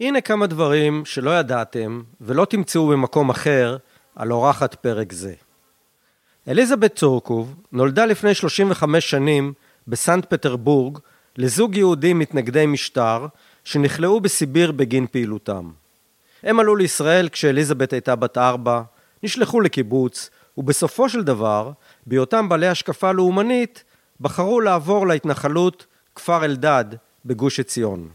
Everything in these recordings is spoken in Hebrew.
הנה כמה דברים שלא ידעתם ולא תמצאו במקום אחר על אורחת פרק זה. אליזבת צורקוב נולדה לפני 35 שנים בסנט פטרבורג לזוג יהודים מתנגדי משטר שנכלאו בסיביר בגין פעילותם. הם עלו לישראל כשאליזבת הייתה בת ארבע, נשלחו לקיבוץ, ובסופו של דבר, בהיותם בעלי השקפה לאומנית, בחרו לעבור להתנחלות כפר אלדד בגוש עציון.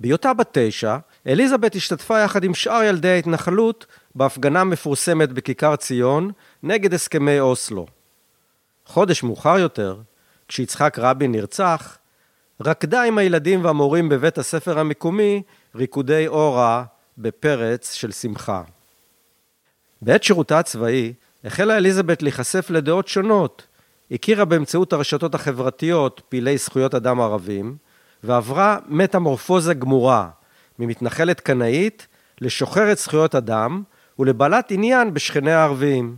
בהיותה בת תשע, אליזבת השתתפה יחד עם שאר ילדי ההתנחלות בהפגנה מפורסמת בכיכר ציון נגד הסכמי אוסלו. חודש מאוחר יותר, כשיצחק רבין נרצח, רקדה עם הילדים והמורים בבית הספר המקומי ריקודי אורה בפרץ של שמחה. בעת שירותה הצבאי החלה אליזבת להיחשף לדעות שונות, הכירה באמצעות הרשתות החברתיות פעילי זכויות אדם ערבים, ועברה מטמורפוזה גמורה, ממתנחלת קנאית לשוחרת זכויות אדם ולבעלת עניין בשכני הערביים.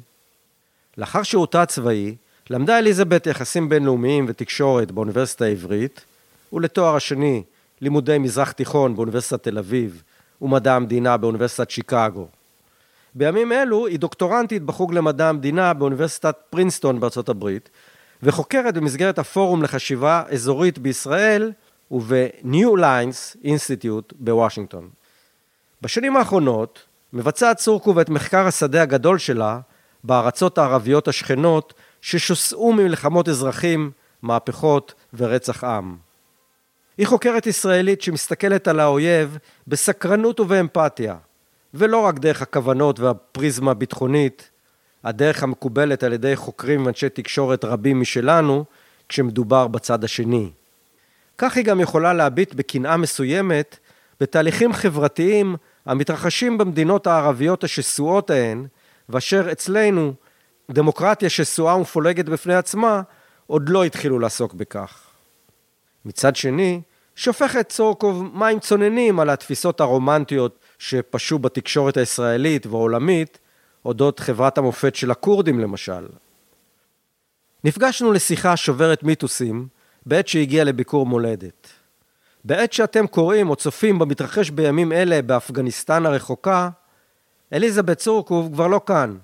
לאחר שירותה הצבאי, למדה אליזבת יחסים בינלאומיים ותקשורת באוניברסיטה העברית, ולתואר השני לימודי מזרח תיכון באוניברסיטת תל אביב ומדע המדינה באוניברסיטת שיקגו. בימים אלו היא דוקטורנטית בחוג למדע המדינה באוניברסיטת פרינסטון בארצות הברית, וחוקרת במסגרת הפורום לחשיבה אזורית בישראל וב-New Lines Institute בוושינגטון. בשנים האחרונות מבצעת צורקוב את מחקר השדה הגדול שלה בארצות הערביות השכנות ששוסעו ממלחמות אזרחים, מהפכות ורצח עם. היא חוקרת ישראלית שמסתכלת על האויב בסקרנות ובאמפתיה, ולא רק דרך הכוונות והפריזמה הביטחונית, הדרך המקובלת על ידי חוקרים ואנשי תקשורת רבים משלנו, כשמדובר בצד השני. כך היא גם יכולה להביט בקנאה מסוימת בתהליכים חברתיים המתרחשים במדינות הערביות השסועות ההן, ואשר אצלנו, דמוקרטיה שסועה ומפולגת בפני עצמה, עוד לא התחילו לעסוק בכך. מצד שני, שופכת צורקוב מים צוננים על התפיסות הרומנטיות שפשו בתקשורת הישראלית והעולמית, אודות חברת המופת של הכורדים למשל. נפגשנו לשיחה שוברת מיתוסים, בעת שהגיע לביקור מולדת. בעת שאתם קוראים או צופים במתרחש בימים אלה באפגניסטן הרחוקה, אליזבת צורקוב כבר לא כאן.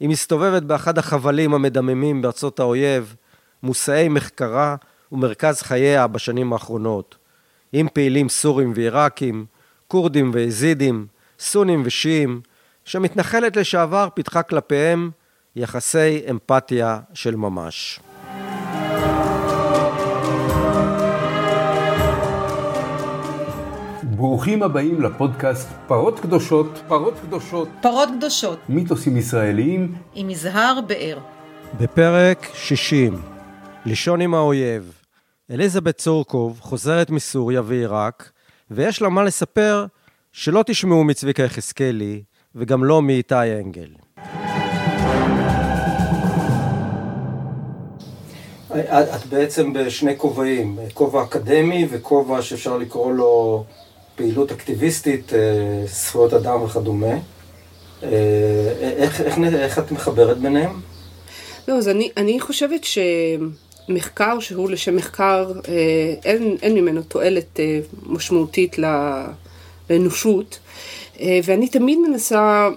היא מסתובבת באחד החבלים המדממים בארצות האויב, מושאי מחקרה ומרכז חייה בשנים האחרונות. עם פעילים סורים ועיראקים, כורדים ויזידים, סונים ושיעים, שמתנחלת לשעבר פיתחה כלפיהם יחסי אמפתיה של ממש. ברוכים הבאים לפודקאסט פרות קדושות, פרות קדושות, פרות קדושות, מיתוסים ישראליים עם יזהר באר. בפרק 60, לישון עם האויב, אליזבת צורקוב חוזרת מסוריה ועיראק, ויש לה מה לספר שלא תשמעו מצביקה יחזקאלי, וגם לא מאיתי אנגל. את בעצם בשני כובעים, כובע אקדמי וכובע שאפשר לקרוא לו פעילות אקטיביסטית, אה, זכויות אדם וכדומה. אה, איך, איך, איך את מחברת ביניהם? לא, אז אני, אני חושבת שמחקר שהוא לשם מחקר, אה, אין, אין ממנו תועלת משמעותית לאנושות, ואני תמיד מנסה,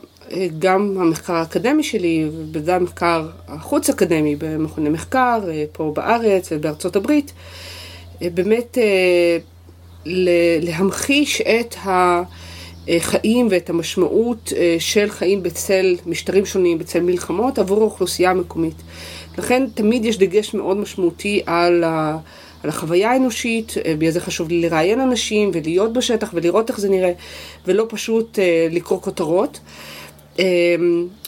גם המחקר האקדמי שלי, וגם מחקר החוץ אקדמי במכוני מחקר, פה בארץ ובארצות הברית, באמת להמחיש את החיים ואת המשמעות אה, של חיים בצל משטרים שונים, בצל מלחמות, עבור האוכלוסייה המקומית. לכן תמיד יש דגש מאוד משמעותי על, ה, על החוויה האנושית, אה, בגלל זה חשוב לי לראיין אנשים ולהיות בשטח ולראות איך זה נראה, ולא פשוט אה, לקרוא כותרות.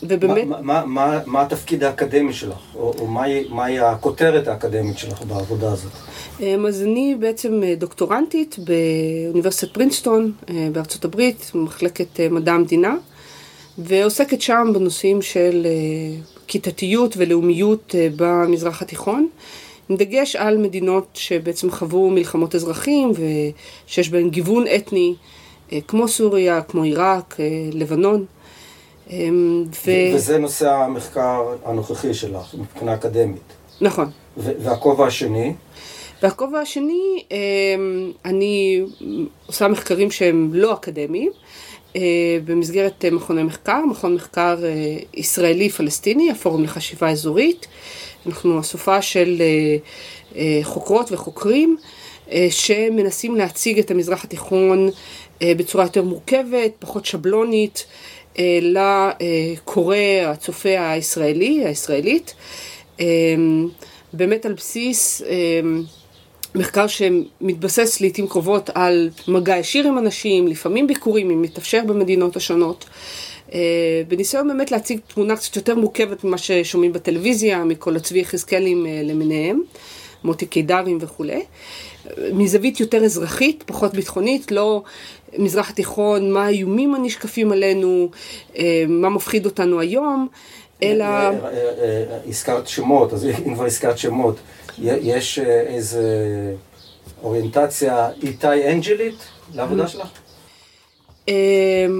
ובאמת... מה, מה, מה, מה התפקיד האקדמי שלך, או, או מהי, מהי הכותרת האקדמית שלך בעבודה הזאת? אמ, אז אני בעצם אה, דוקטורנטית באוניברסיטת פרינסטון אה, בארצות הברית, במחלקת אה, מדע המדינה, ועוסקת שם בנושאים של כיתתיות ולאומיות במזרח התיכון, עם דגש על מדינות שבעצם חוו מלחמות אזרחים ושיש בהן גיוון אתני, כמו סוריה, כמו עיראק, לבנון. אמ, ו... וזה נושא המחקר הנוכחי שלך, מבחינה אקדמית. נכון. והכובע השני? והכובע השני, אני עושה מחקרים שהם לא אקדמיים. במסגרת מכוני מחקר, מכון מחקר ישראלי-פלסטיני, הפורום לחשיבה אזורית. אנחנו אסופה של חוקרות וחוקרים שמנסים להציג את המזרח התיכון בצורה יותר מורכבת, פחות שבלונית, לקורא הצופה הישראלי, הישראלית. באמת על בסיס מחקר שמתבסס לעיתים קרובות על מגע ישיר עם אנשים, לפעמים ביקורים, אם מתאפשר במדינות השונות. בניסיון באמת להציג תמונה קצת יותר מורכבת ממה ששומעים בטלוויזיה, מכל הצבי יחזקאלים למיניהם, מוטי קידרים וכולי. מזווית יותר אזרחית, פחות ביטחונית, לא מזרח התיכון, מה האיומים הנשקפים עלינו, מה מפחיד אותנו היום, אלא... הזכרת שמות, אז אם כבר הזכרת שמות, יש איזו אוריינטציה איתי אנג'לית לעבודה שלך?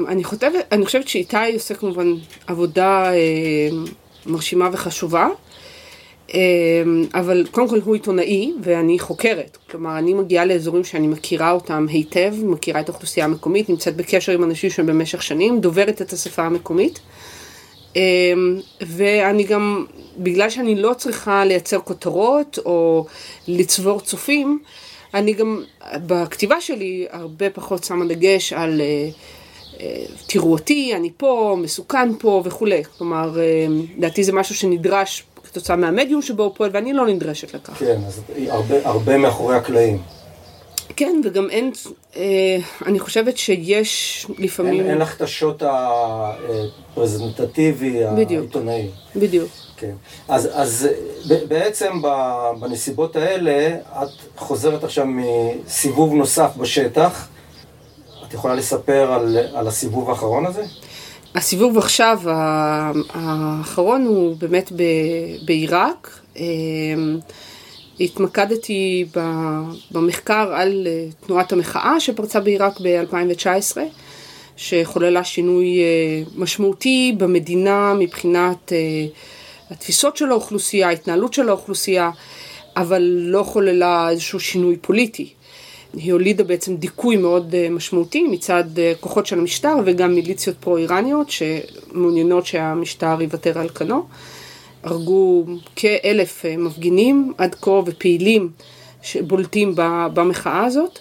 אני, חושבת, אני חושבת שאיתי עושה כמובן עבודה מרשימה וחשובה. אבל קודם כל הוא עיתונאי ואני חוקרת, כלומר אני מגיעה לאזורים שאני מכירה אותם היטב, מכירה את האוכלוסייה המקומית, נמצאת בקשר עם אנשים שהם במשך שנים, דוברת את השפה המקומית. ואני גם, בגלל שאני לא צריכה לייצר כותרות או לצבור צופים, אני גם בכתיבה שלי הרבה פחות שמה דגש על תראו אותי, אני פה, מסוכן פה וכולי, כלומר לדעתי זה משהו שנדרש כתוצאה מהמדיום שבו הוא פועל, ואני לא נדרשת לכך. כן, אז הרבה, הרבה מאחורי הקלעים. כן, וגם אין, אה, אני חושבת שיש לפעמים... אין, אין לך את השוט הפרזנטטיבי, העיתונאי. בדיוק. כן. אז, אז בעצם בנסיבות האלה, את חוזרת עכשיו מסיבוב נוסף בשטח. את יכולה לספר על, על הסיבוב האחרון הזה? הסיבוב עכשיו, האחרון הוא באמת בעיראק. התמקדתי במחקר על תנועת המחאה שפרצה בעיראק ב-2019, שחוללה שינוי משמעותי במדינה מבחינת התפיסות של האוכלוסייה, ההתנהלות של האוכלוסייה, אבל לא חוללה איזשהו שינוי פוליטי. היא הולידה בעצם דיכוי מאוד משמעותי מצד כוחות של המשטר וגם מיליציות פרו-איראניות שמעוניינות שהמשטר יוותר על כנו. הרגו כאלף מפגינים עד כה ופעילים שבולטים במחאה הזאת.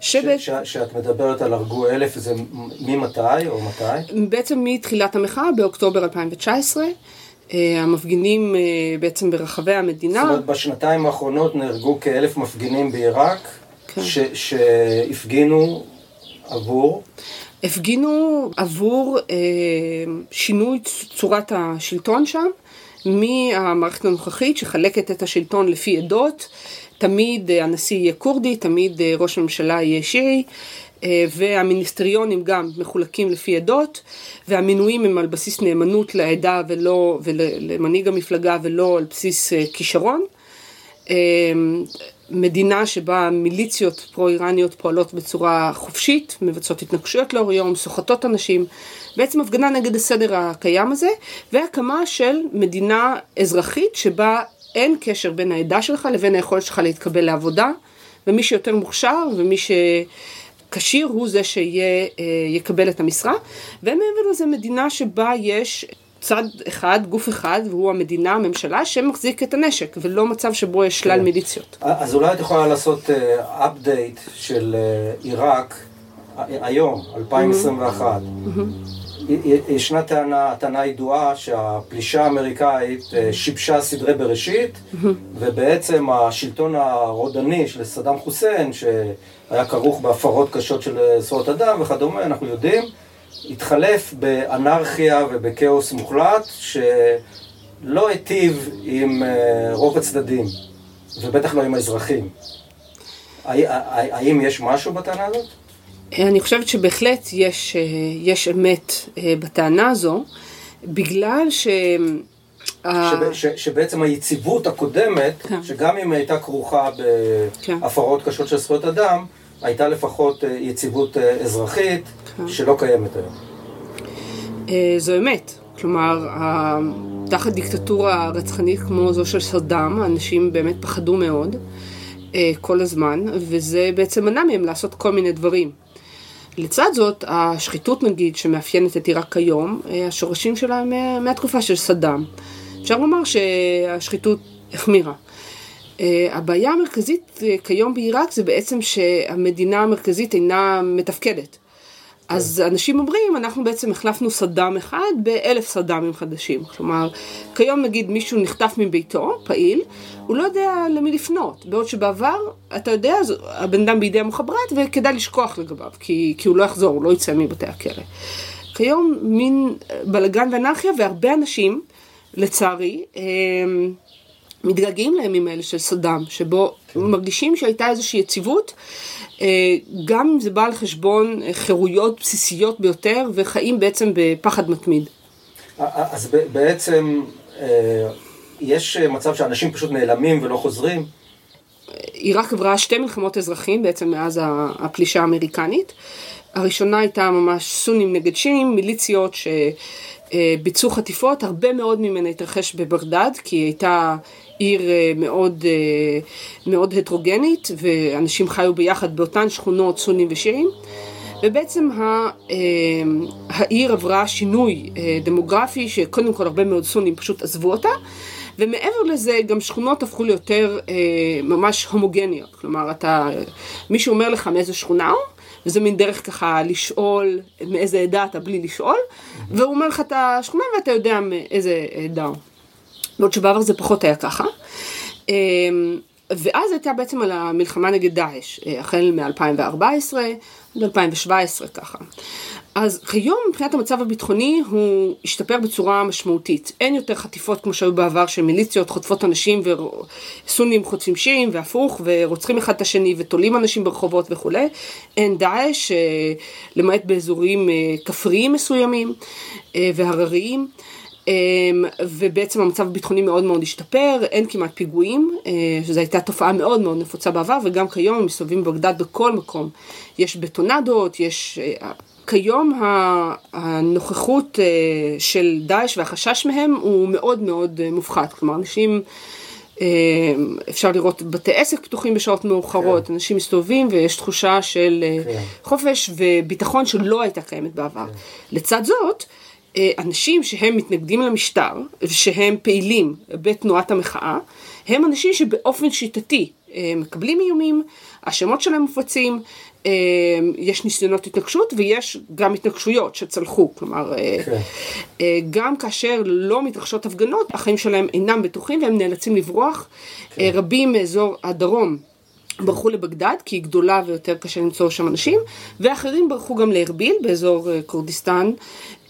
שבאת... ש, ש, שאת מדברת על הרגו אלף, זה ממתי או מתי? בעצם מתחילת המחאה באוקטובר 2019. המפגינים בעצם ברחבי המדינה. זאת אומרת, בשנתיים האחרונות נהרגו כאלף מפגינים בעיראק. כן. שהפגינו עבור? הפגינו עבור אה, שינוי צורת השלטון שם, מהמערכת הנוכחית שחלקת את השלטון לפי עדות, תמיד הנשיא יהיה כורדי, תמיד ראש הממשלה יהיה שיעי, אה, והמיניסטריונים גם מחולקים לפי עדות, והמינויים הם על בסיס נאמנות לעדה ולא, ולמנהיג המפלגה ולא על בסיס אה, כישרון. אה, מדינה שבה מיליציות פרו-איראניות פועלות בצורה חופשית, מבצעות התנגשויות לאור יום, סוחטות אנשים, בעצם הפגנה נגד הסדר הקיים הזה, והקמה של מדינה אזרחית שבה אין קשר בין העדה שלך לבין היכולת שלך להתקבל לעבודה, ומי שיותר מוכשר ומי שכשיר הוא זה שיקבל את המשרה, ומעבר לזה מדינה שבה יש צד אחד, גוף אחד, והוא המדינה, הממשלה, שמחזיק את הנשק, ולא מצב שבו יש שלל כן. מיליציות. אז אולי את יכולה לעשות אפדייט uh, של uh, עיראק היום, 2021. Mm-hmm. ישנה טענה, טענה ידועה שהפלישה האמריקאית uh, שיבשה סדרי בראשית, mm-hmm. ובעצם השלטון הרודני של סדאם חוסיין, שהיה כרוך בהפרות קשות של זכויות אדם וכדומה, אנחנו יודעים, התחלף באנרכיה ובכאוס מוחלט שלא היטיב עם אה, רוב הצדדים ובטח לא עם האזרחים. האם יש משהו בטענה הזאת? אני חושבת שבהחלט יש, אה, יש אמת אה, בטענה הזו, בגלל ש... שב, ש, שבעצם היציבות הקודמת, כן. שגם אם הייתה כרוכה כן. בהפרות כן. קשות של זכויות אדם, הייתה לפחות יציבות אזרחית כן. שלא קיימת היום. אה, זו אמת. כלומר, תחת דיקטטורה רצחנית כמו זו של סדאם, אנשים באמת פחדו מאוד. אה, כל הזמן, וזה בעצם מנע מהם לעשות כל מיני דברים. לצד זאת, השחיתות נגיד שמאפיינת את עיראק כיום, אה, השורשים שלה מה, מהתקופה של סדאם. אפשר לומר שהשחיתות החמירה. אה, הבעיה המרכזית אה, כיום בעיראק זה בעצם שהמדינה המרכזית אינה מתפקדת. אז אנשים אומרים, אנחנו בעצם החלפנו סדאם אחד באלף סדאמים חדשים. כלומר, כיום נגיד מישהו נחטף מביתו, פעיל, הוא לא יודע למי לפנות. בעוד שבעבר, אתה יודע, הבן אדם בידי המוחברת וכדאי לשכוח לגביו, כי, כי הוא לא יחזור, הוא לא יצא מבתי הכלא. כיום מין בלאגן ואנרכיה והרבה אנשים, לצערי, הם, מתגעגעים לימים האלה של סדאם, שבו מרגישים שהייתה איזושהי יציבות, אה, גם אם זה בא על חשבון חירויות בסיסיות ביותר, וחיים בעצם בפחד מתמיד. אז בעצם אה, יש מצב שאנשים פשוט נעלמים ולא חוזרים? עיראק עברה שתי מלחמות אזרחים בעצם מאז הפלישה האמריקנית. הראשונה הייתה ממש סונים נגד שיעים, מיליציות שביצעו חטיפות, הרבה מאוד ממנה התרחש בבגדד, כי היא הייתה עיר אה, מאוד, אה, מאוד הטרוגנית, ואנשים חיו ביחד באותן שכונות סונים ושיעים. ובעצם אה, העיר עברה שינוי דמוגרפי, שקודם כל הרבה מאוד סונים פשוט עזבו אותה, ומעבר לזה גם שכונות הפכו ליותר ממש הומוגניות. כלומר, אתה, מישהו אומר לך מאיזה שכונה הוא, וזה מין דרך ככה לשאול מאיזה עדה אתה בלי לשאול, והוא אומר לך את השכונה ואתה יודע מאיזה עדה הוא. בעוד שבעבר זה פחות היה ככה. אמ, ואז הייתה בעצם על המלחמה נגד דאעש, אה, החל מ-2014 עד 2017 ככה. אז כיום מבחינת המצב הביטחוני הוא השתפר בצורה משמעותית. אין יותר חטיפות כמו שהיו בעבר של מיליציות חוטפות אנשים וסונים חוטפים שיעים והפוך ורוצחים אחד את השני ותולים אנשים ברחובות וכולי. אין דאעש, אה, למעט באזורים אה, כפריים מסוימים והרריים. אמ, ובעצם המצב הביטחוני מאוד מאוד השתפר, אין כמעט פיגועים, אה, שזו הייתה תופעה מאוד מאוד נפוצה בעבר, וגם כיום הם מסתובבים בבגדד בכל מקום. יש בטונדות, יש... אה, כיום הנוכחות אה, של דאעש והחשש מהם הוא מאוד מאוד מופחת, כלומר אנשים, אפשר לראות בתי עסק פתוחים בשעות מאוחרות, כן. אנשים מסתובבים ויש תחושה של כן. חופש וביטחון שלא הייתה קיימת בעבר. כן. לצד זאת, אנשים שהם מתנגדים למשטר ושהם פעילים בתנועת המחאה, הם אנשים שבאופן שיטתי אה, מקבלים איומים, השמות שלהם מופצים, אה, יש ניסיונות התנגשות ויש גם התנגשויות שצלחו, כלומר okay. כן. גם כאשר לא מתרחשות הפגנות, החיים שלהם אינם בטוחים והם נאלצים לברוח. Okay. כן. רבים מאזור הדרום ברחו לבגדד, כי היא גדולה ויותר קשה למצוא שם אנשים, ואחרים ברחו גם לארביל, באזור כורדיסטן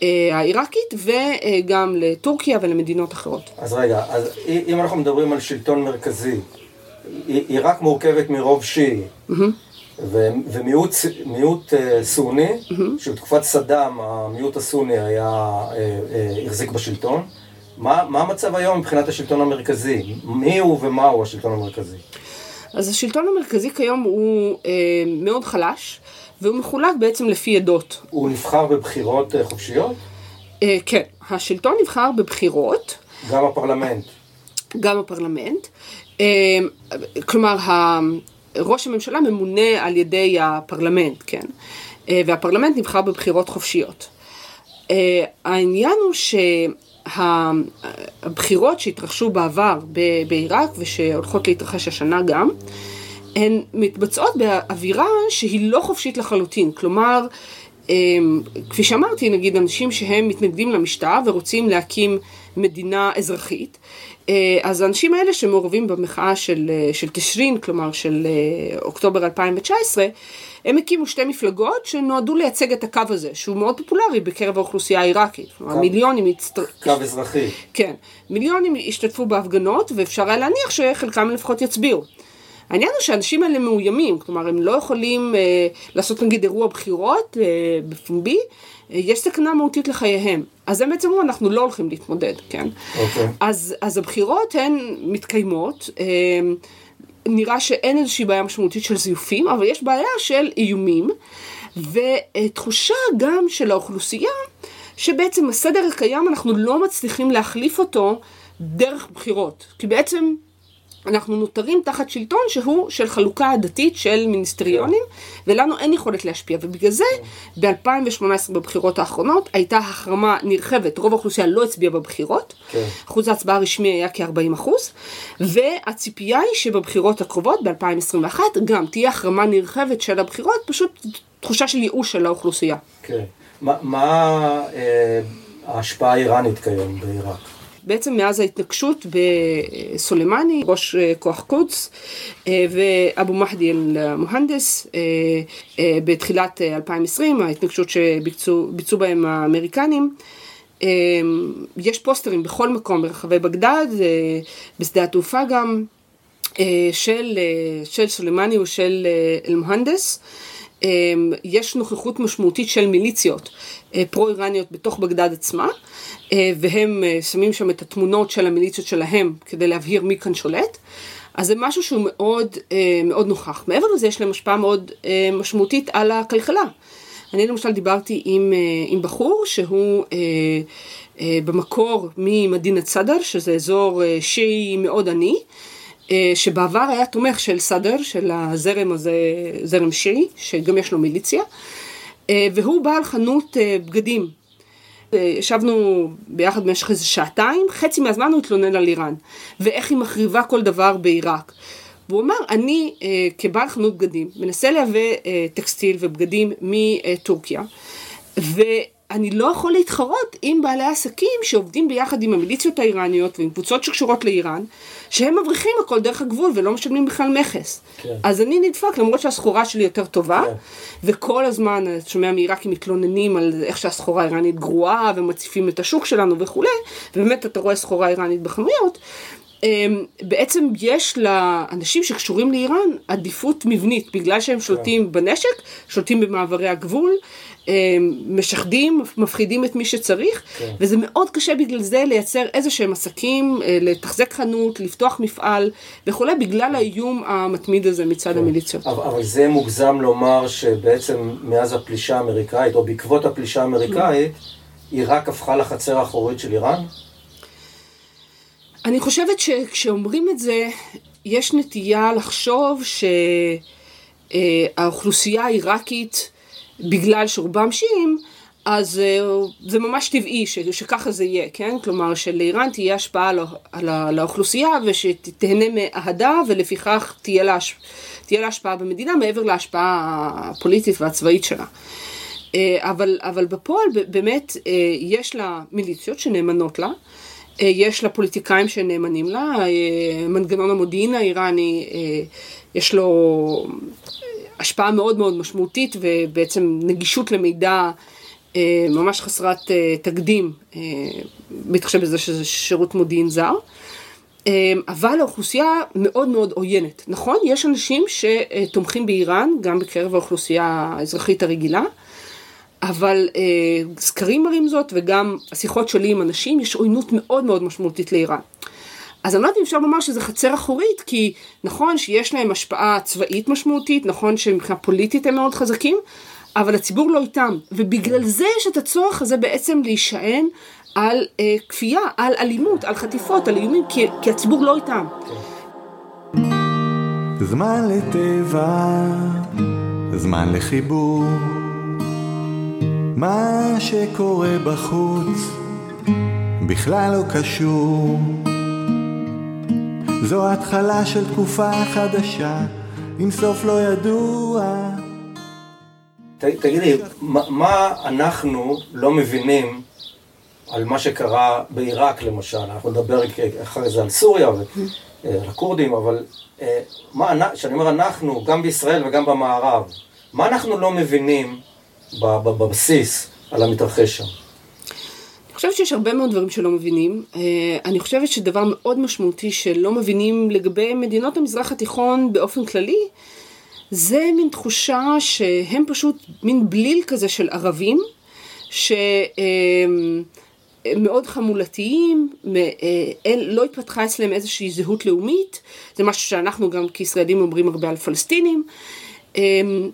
אה, העיראקית, וגם לטורקיה ולמדינות אחרות. אז רגע, אז אם אנחנו מדברים על שלטון מרכזי, עיראק מורכבת מרוב שיעי. ומיעוט אה, סוני, שבתקופת סדאם המיעוט הסוני היה, אה, החזיק בשלטון. מה, מה המצב היום מבחינת השלטון המרכזי? מי הוא ומה הוא השלטון המרכזי? אז השלטון המרכזי כיום הוא אה, מאוד חלש, והוא מחולק בעצם לפי עדות. הוא נבחר בבחירות אה, חופשיות? אה, כן, השלטון נבחר בבחירות. גם הפרלמנט. גם הפרלמנט. אה, כלומר, ראש הממשלה ממונה על ידי הפרלמנט, כן? אה, והפרלמנט נבחר בבחירות חופשיות. אה, העניין הוא ש... הבחירות שהתרחשו בעבר בעיראק ושהולכות להתרחש השנה גם, הן מתבצעות באווירה שהיא לא חופשית לחלוטין. כלומר, אמ, כפי שאמרתי, נגיד אנשים שהם מתנגדים למשטר ורוצים להקים מדינה אזרחית, אה, אז האנשים האלה שמעורבים במחאה של, אה, של תשרין, כלומר של אה, אוקטובר 2019, הם הקימו שתי מפלגות שנועדו לייצג את הקו הזה, שהוא מאוד פופולרי בקרב האוכלוסייה העיראקית. קו, מיליונים הצטר... קו אזרחי. כן. מיליונים השתתפו בהפגנות, ואפשר היה להניח שחלקם לפחות יצביעו. העניין הוא שהאנשים האלה מאוימים, כלומר הם לא יכולים אה, לעשות נגיד אירוע בחירות אה, בפומבי, אה, יש סכנה מהותית לחייהם. אז הם בעצם אמרו, אנחנו לא הולכים להתמודד, כן? אוקיי. אז, אז הבחירות הן מתקיימות. אה, נראה שאין איזושהי בעיה משמעותית של זיופים, אבל יש בעיה של איומים, ותחושה גם של האוכלוסייה, שבעצם הסדר הקיים, אנחנו לא מצליחים להחליף אותו דרך בחירות. כי בעצם אנחנו נותרים תחת שלטון שהוא של חלוקה עדתית של מיניסטריונים, ולנו אין יכולת להשפיע, ובגלל זה ב-2018 בבחירות האחרונות הייתה החרמה נרחבת, רוב האוכלוסייה לא הצביעה בבחירות, כן. אחוז ההצבעה הרשמי היה כ-40 אחוז, והציפייה היא שבבחירות הקרובות, ב-2021, גם תהיה החרמה נרחבת של הבחירות, פשוט תחושה של ייאוש של האוכלוסייה. כן. מה, מה אה, ההשפעה האיראנית כיום בעיראק? בעצם מאז ההתנגשות בסולימני, ראש אה, כוח קודס, אה, ואבו מחדי אל-מוהנדס אה, בתחילת אה, 2020, ההתנגשות שביצעו ביצעו בהם האמריקנים. יש פוסטרים בכל מקום ברחבי בגדד, בשדה התעופה גם, של, של סולימני ושל אל-מוהנדס. יש נוכחות משמעותית של מיליציות פרו-איראניות בתוך בגדד עצמה, אה, והם אה, שמים שם את התמונות של המיליציות שלהם כדי להבהיר מי כאן שולט. אז זה משהו שהוא מאוד, אה, מאוד נוכח. מעבר לזה יש להם השפעה מאוד אה, משמעותית על הכלכלה. אני למשל דיברתי עם, אה, עם בחור שהוא אה, אה, במקור ממדינת סאדר, שזה אזור אה, שיעי מאוד עני, אה, שבעבר היה תומך של סאדר, של הזרם הזה, זרם שיעי, שגם יש לו מיליציה, אה, והוא בעל חנות אה, בגדים. אה, ישבנו ביחד במשך איזה שעתיים, חצי מהזמן הוא התלונן על איראן, ואיך היא מחריבה כל דבר בעיראק. והוא אמר, אני אה, כבעל חנות בגדים, מנסה לייבא אה, טקסטיל ובגדים מטורקיה, ואני לא יכול להתחרות עם בעלי עסקים שעובדים ביחד עם המיליציות האיראניות ועם קבוצות שקשורות לאיראן, שהם מבריחים הכל דרך הגבול ולא משלמים בכלל מכס. כן. אז אני נדפק, למרות שהסחורה שלי יותר טובה, כן. וכל הזמן אתה שומע מעיראקים מתלוננים על איך שהסחורה האיראנית גרועה ומציפים את השוק שלנו וכולי, ובאמת אתה רואה סחורה איראנית בחנויות. אמ, בעצם יש לאנשים שקשורים לאיראן עדיפות מבנית, בגלל שהם שולטים בנשק, שולטים במעברי הגבול, אמ, משחדים, מפחידים את מי שצריך, כן. וזה מאוד קשה בגלל זה לייצר איזה שהם עסקים, אה, לתחזק חנות, לפתוח מפעל וכולי, בגלל האיום המתמיד הזה מצד המיליציות. אבל, אבל זה מוגזם לומר שבעצם מאז הפלישה האמריקאית, או בעקבות הפלישה האמריקאית, עיראק הפכה לחצר האחורית של איראן? אני חושבת שכשאומרים את זה, יש נטייה לחשוב שהאוכלוסייה העיראקית, בגלל שרובם שיעים, אז אה, זה ממש טבעי ש, שככה זה יהיה, כן? כלומר שלאיראן תהיה השפעה על, על, על האוכלוסייה ושתהנה מאהדה ולפיכך תהיה לה, תהיה לה השפעה במדינה מעבר להשפעה הפוליטית והצבאית שלה. אה, אבל, אבל בפועל באמת אה, יש לה מיליציות שנאמנות לה, יש לה פוליטיקאים שנאמנים לה, אה, מנגנון המודיעין האיראני, אה, יש לו השפעה מאוד מאוד משמעותית ובעצם נגישות למידע אה, ממש חסרת אה, תקדים, אה, בהתחשב בזה שזה שירות מודיעין זר. אה, אבל האוכלוסייה מאוד מאוד עוינת. נכון, יש אנשים שתומכים באיראן, גם בקרב האוכלוסייה האזרחית הרגילה, אבל אה, סקרים מראים זאת, וגם השיחות שלי עם אנשים, יש עוינות מאוד מאוד משמעותית לאיראן. אז אני לא יודעת אם אפשר לומר שזה חצר אחורית, כי נכון שיש להם השפעה צבאית משמעותית, נכון שמבחינה פוליטית הם מאוד חזקים, אבל הציבור לא איתם, ובגלל זה יש את הצורך הזה בעצם להישען על אה, כפייה, על אלימות, על חטיפות, על איומים, כי, כי הציבור לא איתם. זמן לטבע, זמן לחיבור. מה שקורה בחוץ בכלל לא קשור. זו התחלה של תקופה חדשה, עם סוף לא ידוע. ת, תגידי, מה, מה אנחנו לא מבינים על מה שקרה בעיראק למשל? אנחנו נדבר אחרי זה על סוריה ועל הכורדים, אבל אה, מה, אנ- כשאני אומר אנחנו, גם בישראל וגם במערב, מה אנחנו לא מבינים בבסיס על המתרחש שם? אני חושבת שיש הרבה מאוד דברים שלא מבינים. אה, אני חושבת שדבר מאוד משמעותי שלא מבינים לגבי מדינות המזרח התיכון באופן כללי, זה מין תחושה שהם פשוט מין בליל כזה של ערבים, שהם מאוד חמולתיים, אה, לא התפתחה אצלם איזושהי זהות לאומית, זה משהו שאנחנו גם כישראלים אומרים הרבה על פלסטינים. אמ,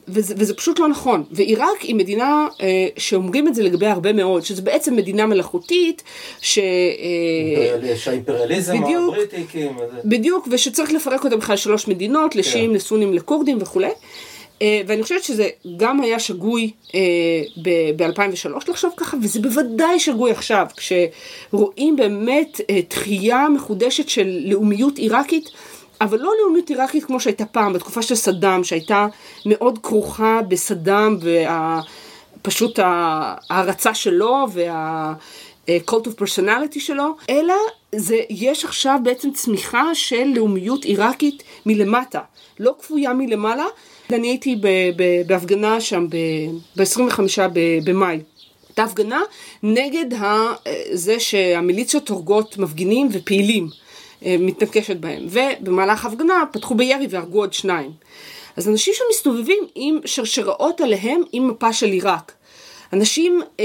וזה, וזה פשוט לא נכון. ועיראק היא מדינה אה, שאומרים את זה לגבי הרבה מאוד, שזו בעצם מדינה מלאכותית, ש... אה, שהאימפריאליזם בדיוק. הבריטי הקים. וזה- בדיוק, ושצריך לפרק אותם בכלל לשלוש מדינות, לשיעים, לסונים, לכורדים וכולי. אה, ואני חושבת שזה גם היה שגוי ב-2003 לחשוב ככה, וזה בוודאי שגוי עכשיו, כשרואים באמת תחייה מחודשת של לאומיות עיראקית, אבל לא לאומיות עיראקית כמו שהייתה פעם, בתקופה של סדאם, שהייתה מאוד כרוכה בסדאם, ופשוט ההערצה שלו, וה... cult of personality שלו, אלא זה, יש עכשיו בעצם צמיחה של לאומיות עיראקית מלמטה, לא כפויה מלמעלה. אני הייתי ב, ב, בהפגנה שם ב-25 במאי. הייתה הפגנה נגד ה, זה שהמיליציות הורגות מפגינים ופעילים, אה, מתנקשת בהם. ובמהלך ההפגנה פתחו בירי והרגו עוד שניים. אז אנשים שמסתובבים עם שרשראות עליהם עם מפה של עיראק. אנשים אה,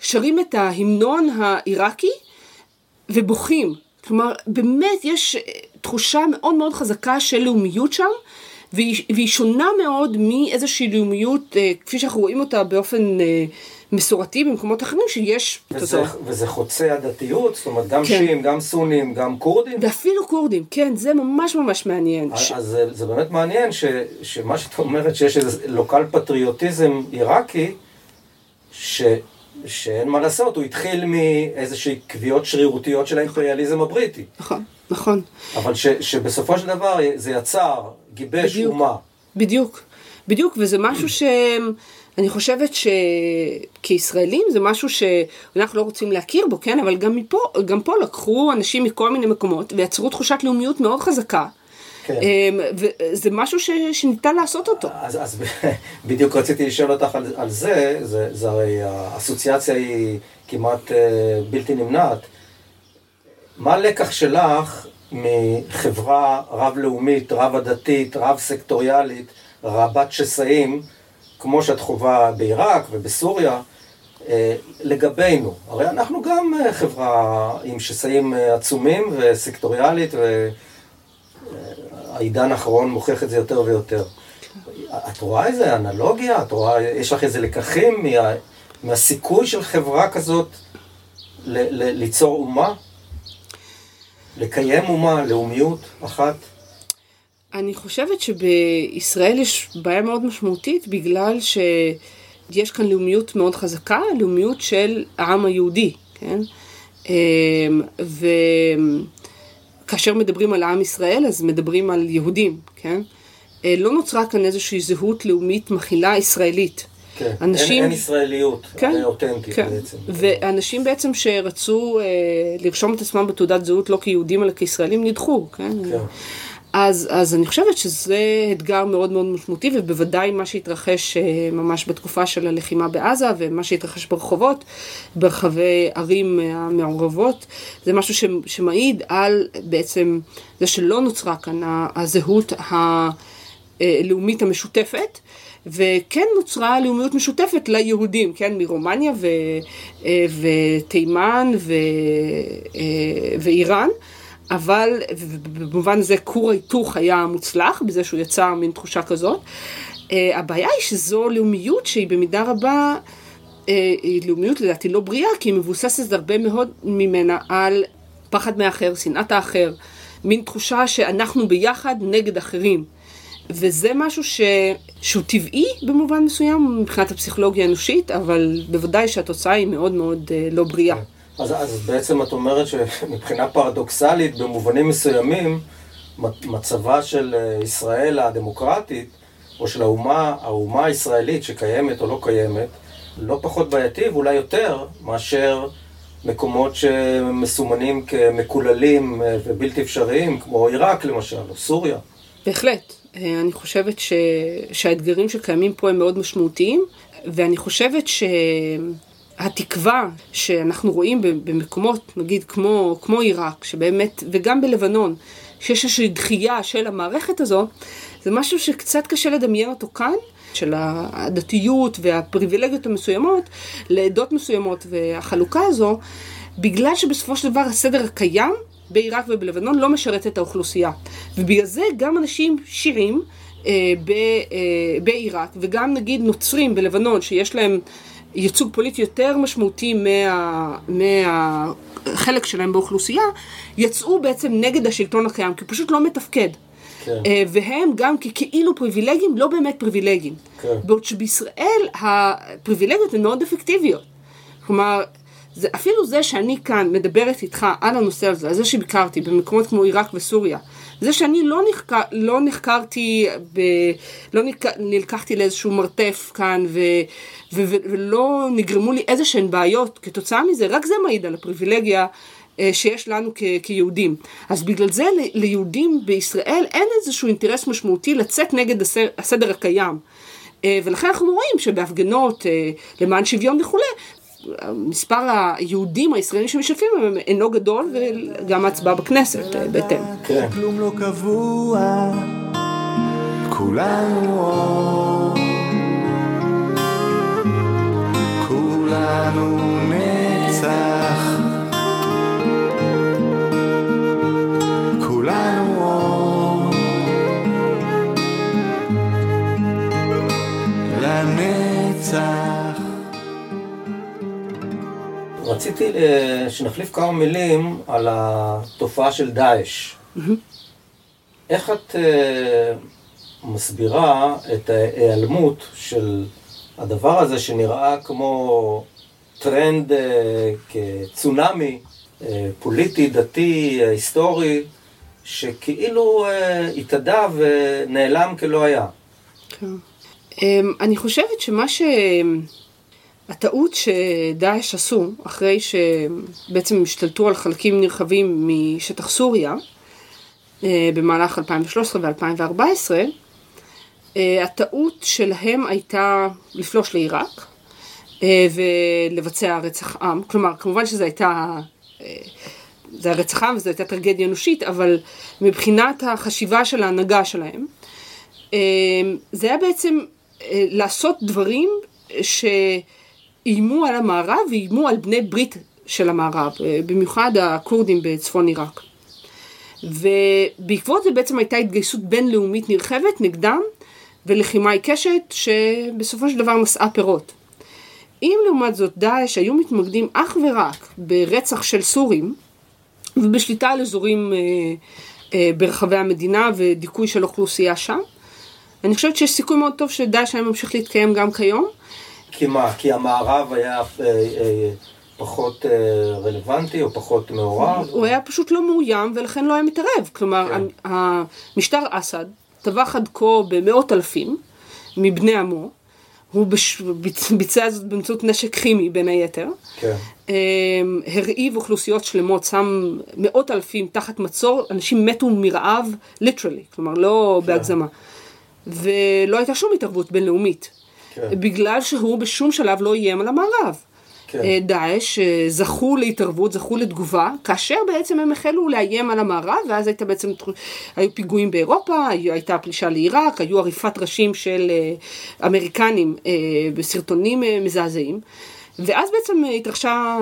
שרים את ההמנון העיראקי ובוכים. כלומר, באמת יש אה, תחושה מאוד מאוד חזקה של לאומיות שם, והיא, והיא שונה מאוד מאיזושהי לאומיות, אה, כפי שאנחנו רואים אותה באופן אה, מסורתי במקומות אחרים, שיש... וזה, יודע, וזה חוצה הדתיות, זאת אומרת, גם כן. שיעים, גם סונים, גם כורדים. ואפילו כורדים, כן, זה ממש ממש מעניין. ש... אז זה, זה באמת מעניין ש, שמה שאת אומרת שיש איזה לוקל פטריוטיזם עיראקי, ש, שאין מה לעשות, הוא התחיל מאיזושהי קביעות שרירותיות של האימפריאליזם הבריטי. נכון, נכון. אבל ש, שבסופו של דבר זה יצר, גיבש בדיוק. אומה. בדיוק, בדיוק, וזה משהו שאני חושבת שכישראלים זה משהו שאנחנו לא רוצים להכיר בו, כן, אבל גם מפה, גם פה לקחו אנשים מכל מיני מקומות ויצרו תחושת לאומיות מאוד חזקה. כן. אמ, וזה משהו ש, שניתן לעשות אותו. אז, אז בדיוק רציתי לשאול אותך על, על זה, זה, זה הרי האסוציאציה היא כמעט אה, בלתי נמנעת. מה הלקח שלך מחברה רב-לאומית, רב-עדתית, רב-סקטוריאלית, רבת שסעים, כמו שאת חווה בעיראק ובסוריה, אה, לגבינו? הרי אנחנו גם אה, חברה עם שסעים אה, עצומים וסקטוריאלית, והעידן האחרון מוכיח את זה יותר ויותר. את רואה איזה אנלוגיה? את רואה, יש לך איזה לקחים מה, מהסיכוי של חברה כזאת ל, ל, ליצור אומה? לקיים אומה, לאומיות אחת? אני חושבת שבישראל יש בעיה מאוד משמעותית בגלל שיש כאן לאומיות מאוד חזקה, לאומיות של העם היהודי, כן? אמ, וכאשר מדברים על עם ישראל אז מדברים על יהודים, כן? אה, לא נוצרה כאן איזושהי זהות לאומית מכילה ישראלית. כן. אנשים- אין, אין ישראליות כן, אה, אותנטית כן. בעצם. ואנשים בעצם שרצו אה, לרשום את עצמם בתעודת זהות לא כיהודים אלא כישראלים נדחו, כן? כן. אז, אז אני חושבת שזה אתגר מאוד מאוד משמעותי, ובוודאי מה שהתרחש אה, ממש בתקופה של הלחימה בעזה, ומה שהתרחש ברחובות, ברחבי ערים אה, המעורבות, זה משהו ש, שמעיד על בעצם זה שלא נוצרה כאן הזהות הלאומית המשותפת. וכן נוצרה לאומיות משותפת ליהודים, כן, מרומניה ו, אה, ותימן ו, ואיראן, אבל במובן הזה כור ההיתוך היה מוצלח, בזה שהוא יצר מין תחושה כזאת. אה, הבעיה היא שזו לאומיות שהיא במידה רבה, אה, היא לאומיות לדעתי לא בריאה, כי היא מבוססת הרבה מאוד ממנה על פחד מהאחר, שנאת האחר, מין תחושה שאנחנו ביחד נגד אחרים. וזה משהו ש... שהוא טבעי במובן מסוים מבחינת הפסיכולוגיה האנושית, אבל בוודאי שהתוצאה היא מאוד מאוד אה, לא בריאה. אז, אז בעצם את אומרת שמבחינה פרדוקסלית, במובנים מסוימים, מצבה של אה, ישראל הדמוקרטית, או של האומה, האומה הישראלית שקיימת או לא קיימת, לא פחות בעייתי ואולי יותר מאשר מקומות שמסומנים כמקוללים אה, ובלתי אפשריים, כמו עיראק למשל, או סוריה. בהחלט. אה, אני חושבת ש... שהאתגרים שקיימים פה הם מאוד משמעותיים, ואני חושבת שהתקווה שאנחנו רואים במקומות, נגיד כמו, כמו עיראק, שבאמת, וגם בלבנון, שיש איזושהי דחייה של המערכת הזו, זה משהו שקצת קשה לדמיין אותו כאן. של הדתיות והפריבילגיות המסוימות לעדות מסוימות והחלוקה הזו, בגלל שבסופו של דבר הסדר הקיים בעיראק ובלבנון לא משרת את האוכלוסייה. ובגלל זה גם אנשים שיעים ב, אה, בעיראק, וגם נגיד נוצרים בלבנון, שיש להם ייצוג פוליטי יותר משמעותי מה, מהחלק שלהם באוכלוסייה, יצאו בעצם נגד השלטון הקיים, כי הוא פשוט לא מתפקד. כן. אה, והם גם ככאילו פריבילגיים, לא באמת פריבילגיים. כן. בעוד שבישראל הפריבילגיות הן מאוד אפקטיביות. כלומר, זה, אפילו זה שאני כאן מדברת איתך על הנושא הזה, על זה שביקרתי במקומות כמו עיראק וסוריה, זה שאני לא, נחקר, לא נחקרתי, ב, לא נלקחתי לאיזשהו מרתף כאן ו, ו, ו, ולא נגרמו לי איזה שהן בעיות כתוצאה מזה, רק זה מעיד על הפריבילגיה אה, שיש לנו כ- כיהודים. אז בגלל זה ל- ליהודים בישראל אין איזשהו אינטרס משמעותי לצאת נגד הסדר הקיים. אה, ולכן אנחנו רואים שבהפגנות אה, למען שוויון וכולי, מספר היהודים הישראלים שמשתפים אינו גדול וגם ההצבעה בכנסת בהתאם. כן. כלום לא קבוע, כולנו כולנו נצח. כולנו אור לנצח. רציתי אה, שנחליף כמה מילים על התופעה של דאעש. איך את אה, מסבירה את ההיעלמות של הדבר הזה שנראה כמו טרנד אה, כצונאמי פוליטי, דתי, היסטורי, שכאילו התאדה ונעלם כלא היה. כן. אמ, אני חושבת שמה ש... הטעות שדאעש עשו, אחרי שבעצם השתלטו על חלקים נרחבים משטח סוריה, אה, במהלך 2013 ו-2014, אה, הטעות שלהם הייתה לפלוש לעיראק ולבצע רצח עם. כלומר, כמובן שזו הייתה זה היה רצח עם וזו הייתה טרגדיה אנושית, אבל מבחינת החשיבה של ההנהגה שלהם, אה, זה היה בעצם אה, לעשות דברים שאיימו על המערב ואיימו על בני ברית של המערב, אה, במיוחד הכורדים בצפון עיראק. ובעקבות זה בעצם הייתה התגייסות בינלאומית נרחבת נגדם ולחימה עיקשת שבסופו של דבר נשאה פירות. אם לעומת זאת דאעש היו מתמקדים אך ורק ברצח של סורים, ובשליטה על אזורים אה, אה, ברחבי המדינה ודיכוי של אוכלוסייה שם. אני חושבת שיש סיכוי מאוד טוב שדאעש היה ממשיך להתקיים גם כיום. כי מה? כי המערב היה אה, אה, פחות אה, רלוונטי או פחות מעורב? הוא היה פשוט לא מאוים ולכן לא היה מתערב. כלומר, כן. המשטר אסד טבח עד כה במאות אלפים מבני עמו. הוא בש... ביצע זאת באמצעות נשק כימי בין היתר. כן. אמ, הרעיב אוכלוסיות שלמות, שם מאות אלפים תחת מצור, אנשים מתו מרעב, literally, כלומר לא כן. בהגזמה. ולא הייתה שום התערבות בינלאומית. כן. בגלל שהוא בשום שלב לא איים על המערב. כן. אה, דאעש אה, זכו להתערבות, זכו לתגובה, כאשר בעצם הם החלו לאיים על המערב, ואז הייתה בעצם, היו פיגועים באירופה, הייתה פלישה לעיראק, היו עריפת ראשים של אה, אמריקנים בסרטונים מזעזעים. ואז בעצם התרחשה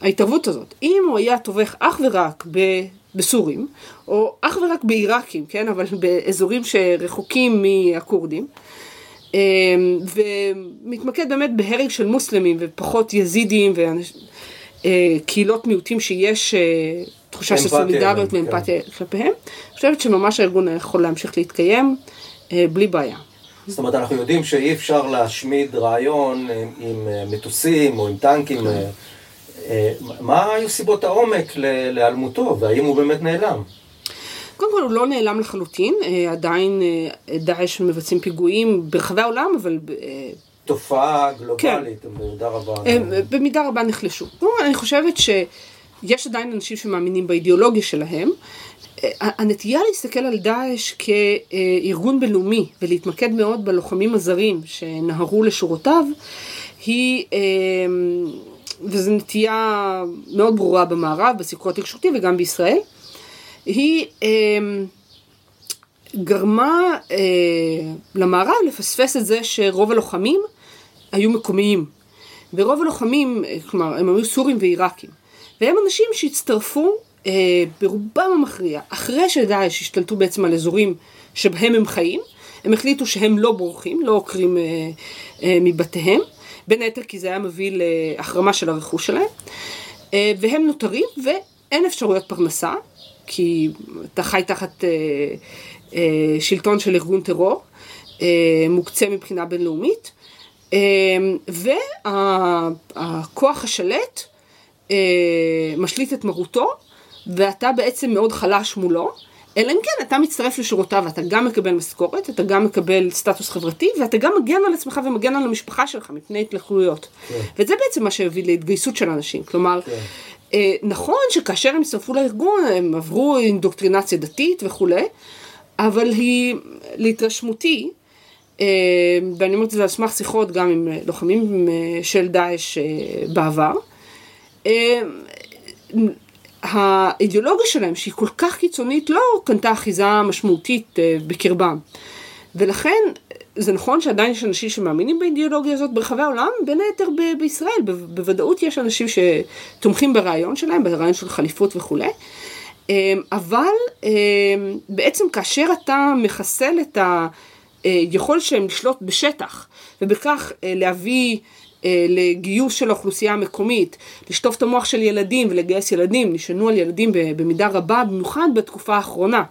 ההתערבות הזאת. אם הוא היה טובח אך ורק בסורים, או אך ורק בעיראקים, כן, אבל באזורים שרחוקים מהכורדים, ומתמקד באמת בהרג של מוסלמים ופחות יזידים וקהילות אה, מיעוטים שיש אה, תחושה של סולידריות כן. ואמפתיה כן. כלפיהם. אני חושבת שממש הארגון יכול להמשיך להתקיים אה, בלי בעיה. זאת אומרת, אנחנו יודעים שאי אפשר להשמיד רעיון עם מטוסים או עם טנקים. מה היו סיבות העומק להיעלמותו, והאם הוא באמת נעלם? קודם כל הוא לא נעלם לחלוטין, אה, עדיין אה, דאעש מבצעים פיגועים ברחבי העולם, אבל... אה, תופעה גלובלית, כן. במידה רבה. במידה רבה נחלשו. אני חושבת שיש עדיין אנשים שמאמינים באידיאולוגיה שלהם. הנטייה להסתכל על דאעש כארגון בינלאומי ולהתמקד מאוד בלוחמים הזרים שנהרו לשורותיו, היא, וזו נטייה מאוד ברורה במערב, בסיקור התקשורתי וגם בישראל. היא אה, גרמה אה, למערב לפספס את זה שרוב הלוחמים היו מקומיים. ורוב הלוחמים, כלומר, הם היו סורים ועיראקים. והם אנשים שהצטרפו אה, ברובם המכריע, אחרי שדאעש השתלטו בעצם על אזורים שבהם הם חיים, הם החליטו שהם לא בורחים, לא עוקרים אה, אה, מבתיהם, בין היתר כי זה היה מביא להחרמה של הרכוש שלהם, אה, והם נותרים ואין אפשרויות פרנסה, כי אתה חי תחת אה, אה, שלטון של ארגון טרור, אה, מוקצה מבחינה בינלאומית, והכוח השלט משליט את מרותו, ואתה בעצם מאוד חלש מולו, אלא אם כן אתה מצטרף לשורותיו, ואתה גם מקבל משכורת, אתה גם מקבל סטטוס חברתי, ואתה גם מגן על עצמך ומגן על המשפחה שלך מפני התלכלויות. כן. וזה בעצם מה שהביא להתגייסות של אנשים. כלומר, כן. אה, נכון שכאשר הם הצטרפו לארגון, הם עברו אינדוקטרינציה דתית וכולי, אבל היא, להתרשמותי, אה, ואני אומרת את זה על סמך שיחות גם עם לוחמים אה, של דאעש בעבר, האידיאולוגיה שלהם, שהיא כל כך קיצונית, לא קנתה אחיזה משמעותית בקרבם. ולכן, זה נכון שעדיין יש אנשים שמאמינים באידיאולוגיה הזאת ברחבי העולם, בין היתר ב- בישראל, ב- בוודאות יש אנשים שתומכים ברעיון שלהם, ברעיון של חליפות וכולי. אה, אבל אה, בעצם כאשר אתה מחסל את היכולת שלהם לשלוט בשטח, ובכך להביא אה, לגיוס של האוכלוסייה המקומית, לשטוף את המוח של ילדים ולגייס ילדים, נשענו על ילדים במידה רבה, במיוחד בתקופה האחרונה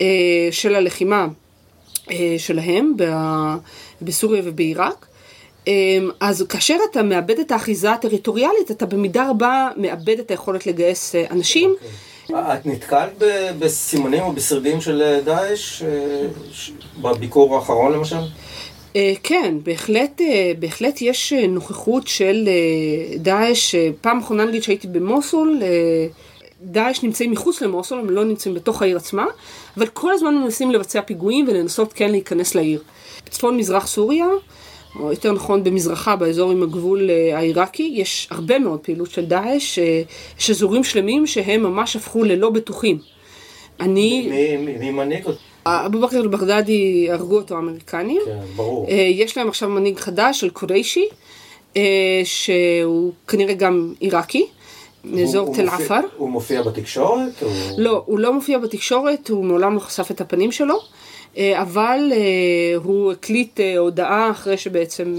אה, של הלחימה אה, שלהם בסוריה ובעיראק. אז כאשר אתה מאבד את האחיזה הטריטוריאלית, אתה במידה רבה מאבד את היכולת לגייס אנשים. Okay. אוקיי. את נתקלת בסימנים או בשרידים של דאעש בביקור האחרון למשל? אה, כן, בהחלט, אה, בהחלט יש אה, נוכחות של דאעש. פעם אחרונה נגיד שהייתי במוסול, דאעש נמצאים מחוץ למוסול, הם לא נמצאים בתוך העיר עצמה, אבל כל הזמן מנסים לבצע פיגועים ולנסות כן להיכנס לעיר. בצפון מזרח סוריה, או יותר נכון במזרחה, באזור עם הגבול העיראקי, יש הרבה מאוד פעילות של דאעש, יש אזורים שלמים שהם ממש הפכו ללא בטוחים. אני... מי מנהיג אותי? אבו בכר אל-בגדדי, הרגו אותו האמריקנים. כן, ברור. אה, יש להם עכשיו מנהיג חדש של קוריישי, אה, שהוא כנראה גם עיראקי. מאזור תל עפר. הוא מופיע בתקשורת? או... לא, הוא לא מופיע בתקשורת, הוא מעולם לא חשף את הפנים שלו, אה, אבל הוא הקליט הודעה אחרי שבעצם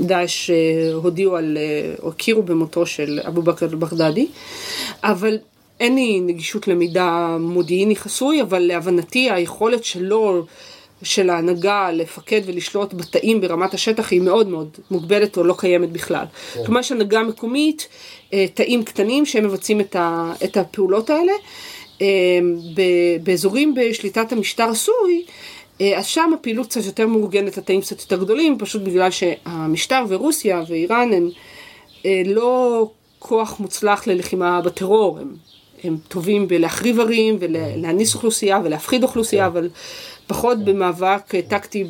דאעש הודיעו על, או הכירו במותו של אבו בכר אל-בגדדי, אבל אין לי נגישות למידע מודיעיני חסוי, אבל להבנתי היכולת שלו, של ההנהגה לפקד ולשלוט בתאים ברמת השטח היא מאוד מאוד מוגבלת או לא קיימת בכלל. כן. כלומר יש הנהגה מקומית, אה, תאים קטנים שהם מבצעים את, ה, את הפעולות האלה. אה, באזורים בשליטת המשטר הסורי, אה, אז שם הפעילות קצת יותר מאורגנת, התאים קצת יותר גדולים, פשוט בגלל שהמשטר ורוסיה ואיראן הן לא כוח מוצלח ללחימה בטרור, הם הם טובים בלהחריב ערים ולהניס אוכלוסייה ולהפחיד אוכלוסייה, כן. אבל פחות במאבק טקטי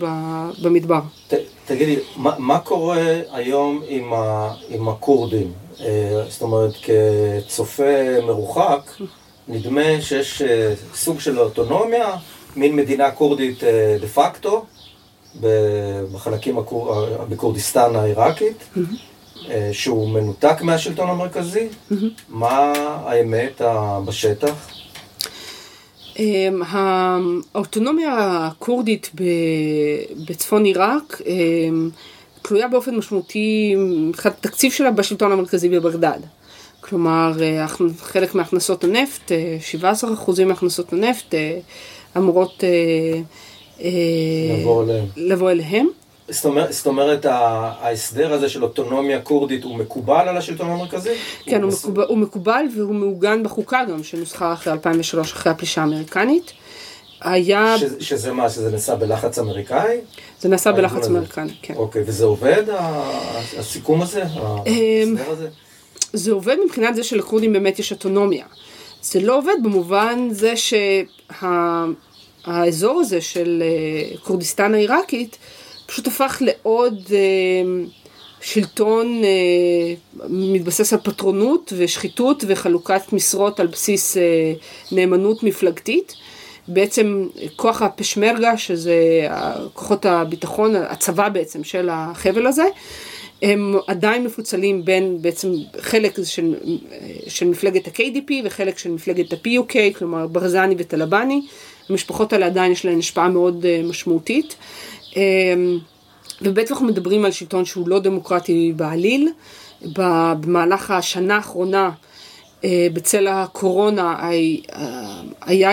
במדבר. ת, תגידי, מה, מה קורה היום עם, ה, עם הכורדים? אה, זאת אומרת, כצופה מרוחק, נדמה שיש אה, סוג של אוטונומיה, מין מדינה כורדית אה, דה פקטו, בחלקים בכורדיסטן העיראקית. אה, שהוא מנותק מהשלטון המרכזי? מה האמת בשטח? אמ, האוטונומיה הכורדית בצפון עיראק אמ, תלויה באופן משמעותי מבחינת התקציב שלה בשלטון המרכזי בבגדד. כלומר, אה, חלק מהכנסות הנפט, 17% אה, מהכנסות הנפט אמורות לבוא אליהם. זאת אומרת, זאת אומרת ההסדר הזה של אוטונומיה כורדית הוא מקובל על השלטון המרכזי? כן, הוא, מקובל, הוא מקובל והוא מעוגן בחוקה גם, שנוסחה אחרי 2003, אחרי הפלישה האמריקנית. היה... ש, שזה מה, שזה נעשה בלחץ אמריקאי? זה נעשה בלחץ אמריקני, כן. אוקיי, וזה עובד, הסיכום הזה? אמ, ההסדר הזה? זה עובד מבחינת זה שלכורדים באמת יש אוטונומיה. זה לא עובד במובן זה שהאזור הזה של אה, כורדיסטן העיראקית, פשוט הפך לעוד אה, שלטון אה, מתבסס על פטרונות ושחיתות וחלוקת משרות על בסיס אה, נאמנות מפלגתית. בעצם כוח הפשמרגה, שזה כוחות הביטחון, הצבא בעצם של החבל הזה, הם עדיין מפוצלים בין בעצם חלק של, של מפלגת ה-KDP וחלק של מפלגת ה-PUK, כלומר ברזני וטלבני, המשפחות האלה עדיין יש להן השפעה מאוד אה, משמעותית. אה, ובטח אנחנו מדברים על שלטון שהוא לא דמוקרטי בעליל. במהלך השנה האחרונה, אה, בצל הקורונה, היה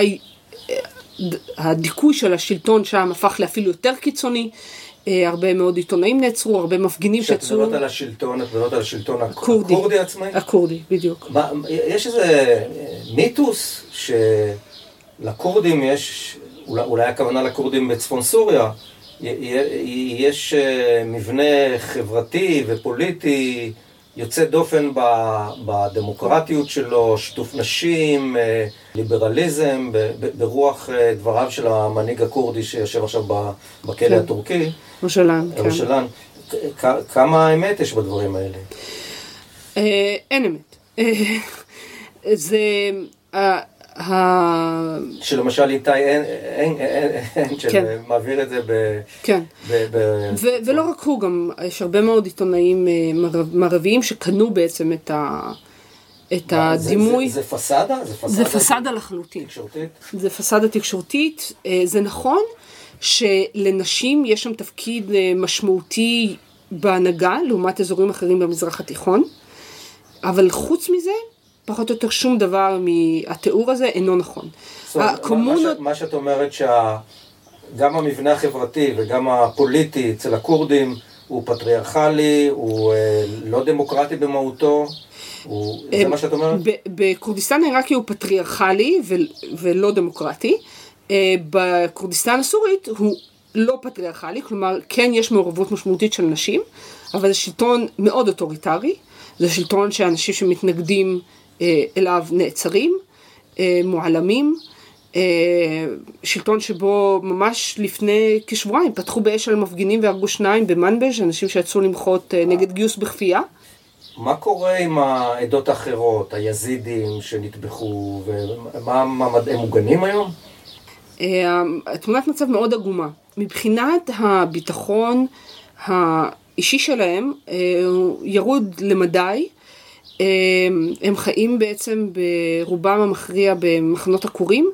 הדיכוי של השלטון שם הפך לאפילו יותר קיצוני. הרבה מאוד עיתונאים נעצרו, הרבה מפגינים שיצאו. כשאת מדברת על השלטון, את מדברת על השלטון הכורדי, הכורדי עצמאי? הכורדי, בדיוק. מה, יש איזה מיתוס שלכורדים יש, אולי, אולי הכוונה לכורדים בצפון סוריה, יש אה, מבנה חברתי ופוליטי יוצא דופן בדמוקרטיות שלו, שיתוף נשים, אה, ליברליזם, ברוח אה, דבריו של המנהיג הכורדי שיושב עכשיו בכלא כן. הטורקי. רושלן, כן. רושלן. כמה אמת יש בדברים האלה? אין אמת. זה... שלמשל איתי אנצ'ל כן. מעביר את זה ב... כן, ולא רק הוא, גם יש הרבה מאוד עיתונאים אה, מערביים שקנו בעצם את, ה, את הדימוי. זה, זה, זה פסאדה? זה פסאדה, זה פסאדה לחלוטין. תקשורתית? זה פסאדה תקשורתית. אה, זה נכון שלנשים יש שם תפקיד אה, משמעותי בהנהגה, לעומת אזורים אחרים במזרח התיכון, אבל חוץ מזה, פחות או יותר שום דבר מהתיאור הזה אינו נכון. הקומונות... מה שאת אומרת שגם המבנה החברתי וגם הפוליטי אצל הכורדים הוא פטריארכלי, הוא אה, לא דמוקרטי במהותו. הוא... זה מה שאת אומרת? בכורדיסטן העיראקי הוא פטריארכלי ולא דמוקרטי. אה, בכורדיסטן הסורית הוא לא פטריארכלי, כלומר כן יש מעורבות משמעותית של נשים, אבל זה שלטון מאוד אוטוריטרי, זה שלטון שאנשים שמתנגדים אליו נעצרים, אה, מועלמים, אה, שלטון שבו ממש לפני כשבועיים פתחו באש על מפגינים והרגו שניים במנבז', אנשים שיצאו למחות נגד גיוס בכפייה. מה קורה עם העדות האחרות, היזידים שנטבחו, ומה מעמד, הם מוגנים היום? תמונת מצב מאוד עגומה. מבחינת הביטחון האישי שלהם, ירוד למדי. הם חיים בעצם ברובם המכריע במחנות עקורים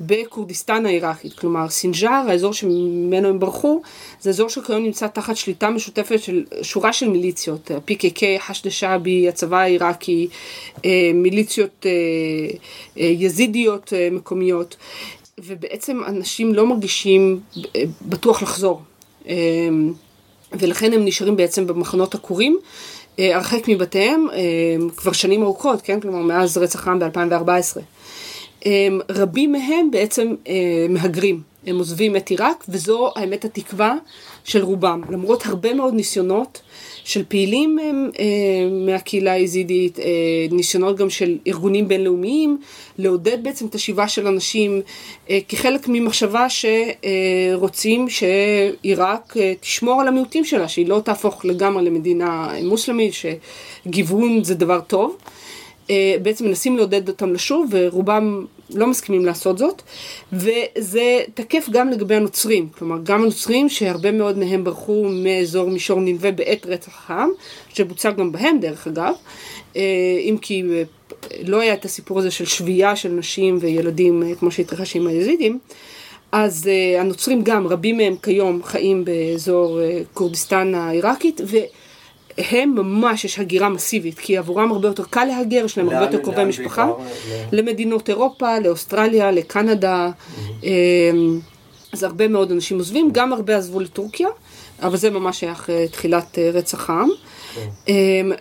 בכורדיסטן העיראקית, כלומר סינג'אר, האזור שממנו הם ברחו, זה אזור שכיום נמצא תחת שליטה משותפת של שורה של מיליציות, PKK, חשדה שעבי, הצבא העיראקי, אה, מיליציות אה, אה, יזידיות מקומיות, ובעצם אנשים לא מרגישים בטוח לחזור, ולכן הם נשארים בעצם במחנות עקורים. אה, הרחק מבתיהם אה, כבר שנים ארוכות, כן? כלומר מאז רצח העם ב-2014. אה, רבים מהם בעצם מהגרים, הם עוזבים את עיראק וזו האמת התקווה של רובם, למרות הרבה מאוד ניסיונות של פעילים מהקהילה היזידית, ניסיונות גם של ארגונים בינלאומיים, לעודד בעצם את השיבה של אנשים כחלק ממחשבה שרוצים שעיראק תשמור על המיעוטים שלה, שהיא לא תהפוך לגמרי למדינה מוסלמית, שגיוון זה דבר טוב. בעצם מנסים לעודד אותם לשוב ורובם לא מסכימים לעשות זאת. וזה תקף גם לגבי הנוצרים, כלומר גם הנוצרים שהרבה מאוד מהם ברחו מאזור מישור נלווה בעת רצח העם, שבוצע גם בהם דרך אגב, אם כי לא היה את הסיפור הזה של שבייה של נשים וילדים אה, כמו שהתרחש עם היזידים, אז הנוצרים גם, רבים מהם כיום חיים באזור כורדיסטן העיראקית, והם ממש, יש הגירה מסיבית, כי עבורם הרבה יותר קל להגר, יש להם הרבה יותר קרובי משפחה, למדינות אירופה, לאוסטרליה, לקנדה, mm-hmm. אז הרבה מאוד אנשים עוזבים, גם הרבה עזבו לטורקיה, אבל זה ממש היה אחרי תחילת רצח העם. כן.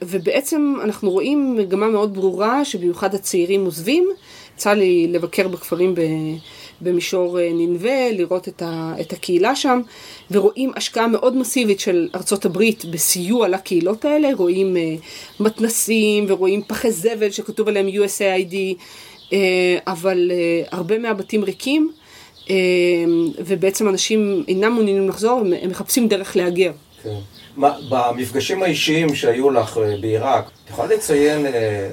ובעצם אנחנו רואים מגמה מאוד ברורה שבמיוחד הצעירים עוזבים. יצא לי לבקר בכפרים במישור אה, ננבה, לראות את, ה, את הקהילה שם, ורואים השקעה מאוד מסיבית של ארצות הברית בסיוע לקהילות האלה, רואים uh, מתנסים ורואים פחי זבל שכתוב עליהם USAID, uh, אה, אבל uh, הרבה מהבתים ריקים, uh, ובעצם אנשים אינם מעוניינים לחזור, הם מחפשים דרך להגר. כן. במפגשים האישיים שהיו לך בעיראק, את יכולה לציין אה,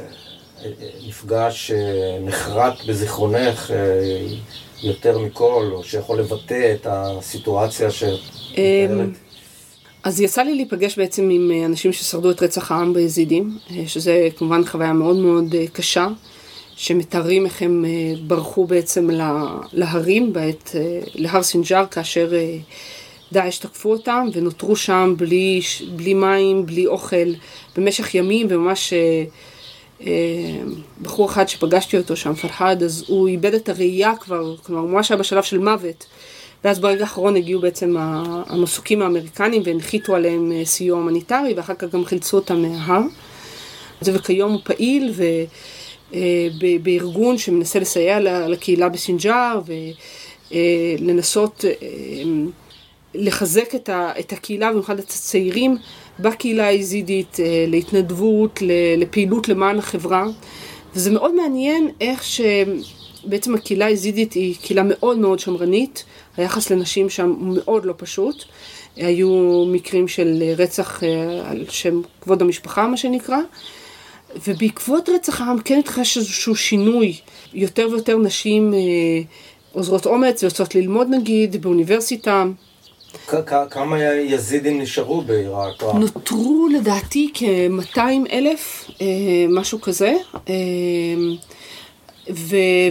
מפגש שנחרט בזיכרונך יותר מכל, או שיכול לבטא את הסיטואציה שאת מתארת? אז יצא לי להיפגש בעצם עם אנשים ששרדו את רצח העם ביזידים, שזה כמובן חוויה מאוד מאוד קשה. שמתארים איך הם אה, ברחו בעצם לה- להרים, בעת, אה, להר סינג'אר, כאשר אה, דאעש תקפו אותם, ונותרו שם בלי, בלי מים, בלי אוכל, במשך ימים, וממש... אה, בחור אחד שפגשתי אותו שם, פרהד, אז הוא איבד את הראייה כבר, כלומר, ממש היה בשלב של מוות. ואז ברגע האחרון הגיעו בעצם המסוקים האמריקנים והנחיתו עליהם אה, סיוע הומניטרי, ואחר כך גם חילצו אותם מההר. זה וכיום הוא פעיל ו, אה, בארגון שמנסה לסייע לקהילה בסינג'אר ולנסות לחזק את הקהילה, במיוחד את הצעירים בקהילה היזידית, אה, להתנדבות, לפעילות למען החברה. וזה מאוד מעניין איך שבעצם הקהילה היזידית היא קהילה מאוד מאוד שמרנית, היחס לנשים שם הוא מאוד לא פשוט. היו מקרים של רצח אה, על שם כבוד המשפחה, מה שנקרא. ובעקבות רצח העם כן התרחש איזשהו שינוי. יותר ויותר נשים אה, עוזרות אומץ ויוצאות ללמוד נגיד באוניברסיטה. כמה יזידים נשארו בעיראק? נותרו לדעתי כ-200 אלף, אה, משהו כזה, אה,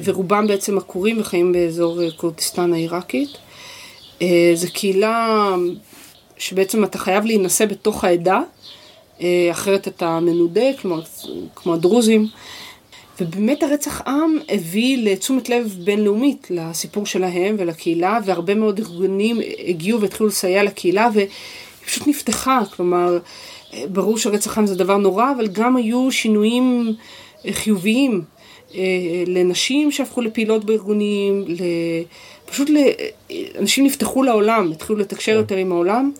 ורובם בעצם עקורים וחיים באזור אה, כורדיסטן העיראקית. זו קהילה שבעצם אתה חייב להינשא בתוך העדה, אחרת אתה מנודה, כלומר, כמו הדרוזים. ובאמת הרצח עם הביא לתשומת לב בינלאומית לסיפור שלהם ולקהילה, והרבה מאוד ארגונים הגיעו והתחילו לסייע לקהילה, והיא פשוט נפתחה, כלומר, ברור שרצח עם זה דבר נורא, אבל גם היו שינויים חיוביים אה, לנשים שהפכו לפעילות בארגונים. פשוט. אנשים נפתחו לעולם, התחילו לתקשר יותר עם העולם,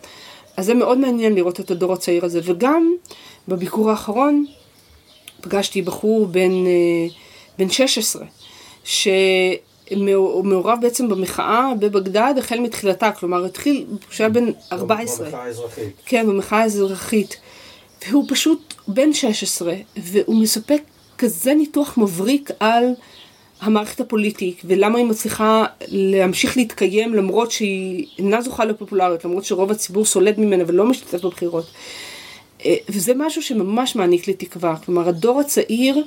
אז זה מאוד מעניין לראות את הדור הצעיר הזה, וגם בביקור האחרון, פגשתי בחור בן, אה, בן 16, שמעורב בעצם במחאה בבגדד החל מתחילתה, כלומר התחיל כשהיה בן 14. במחאה האזרחית. כן, במחאה האזרחית. והוא פשוט בן 16, והוא מספק כזה ניתוח מבריק על המערכת הפוליטית, ולמה היא מצליחה להמשיך להתקיים למרות שהיא אינה זוכה לפופולריות, למרות שרוב הציבור סולד ממנה ולא משתתף בבחירות. אה, וזה משהו שממש מעניק לי תקווה. כלומר, הדור הצעיר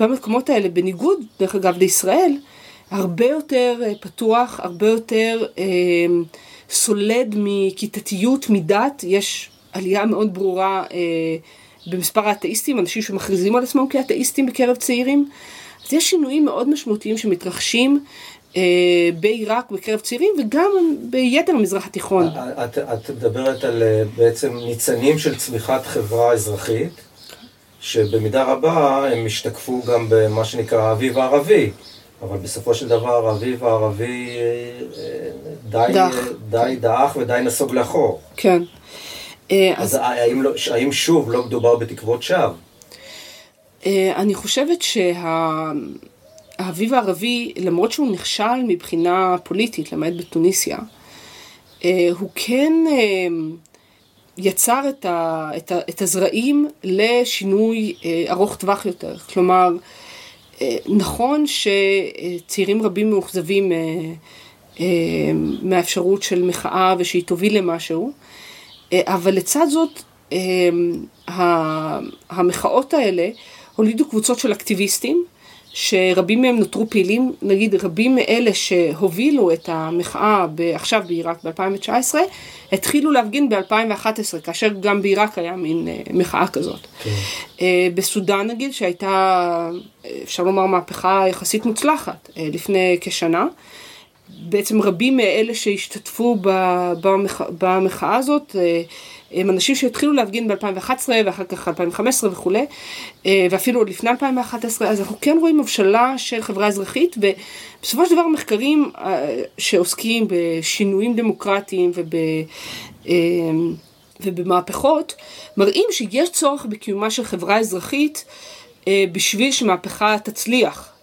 במקומות האלה, בניגוד, דרך אגב, לישראל, הרבה יותר אה, פתוח, הרבה יותר אה, סולד מכיתתיות, מדת. יש עלייה מאוד ברורה אה, במספר האתאיסטים, אנשים שמכריזים על עצמם כאתאיסטים בקרב צעירים. אז יש שינויים מאוד משמעותיים שמתרחשים בעיראק בקרב צעירים וגם ביתר המזרח התיכון. את, את מדברת על אה, בעצם ניצנים של צמיחת חברה אזרחית, שבמידה רבה הם השתקפו גם במה שנקרא האביב הערבי, אבל בסופו של דבר האביב הערבי אה, אה, די, דח. די דעך ודי נסוג לאחור. כן. אה, אז אז האם, לא, האם שוב לא מדובר בתקוות שווא? אה, אני חושבת שהאביב הערבי, למרות שהוא נכשל מבחינה פוליטית, למעט בתוניסיה, אה, הוא כן אה, יצר את, ה, את, ה, את הזרעים לשינוי אה, ארוך טווח יותר. כלומר, נכון שצעירים רבים מאוכזבים מהאפשרות של מחאה ושהיא תוביל למשהו, אבל לצד זאת, המחאות האלה הולידו קבוצות של אקטיביסטים, שרבים מהם נותרו פעילים, נגיד רבים מאלה שהובילו את המחאה עכשיו בעיראק ב-2019, התחילו להפגין ב-2011, כאשר גם בעיראק היה מין אה, מחאה כזאת. אה, בסודאן נגיד, שהייתה, אפשר לומר, מהפכה יחסית מוצלחת אה, לפני כשנה, בעצם רבים מאלה שהשתתפו במח... במחאה הזאת הם אנשים שהתחילו להפגין ב-2011 ואחר כך 2015 וכולי, אה, ואפילו עוד לפני 2011, אז אנחנו כן רואים הבשלה של חברה אזרחית, ובסופו של דבר מחקרים אה, שעוסקים בשינויים דמוקרטיים וב... אה, ובמהפכות, מראים שיש צורך בקיומה של חברה אזרחית בשביל שמהפכה תצליח.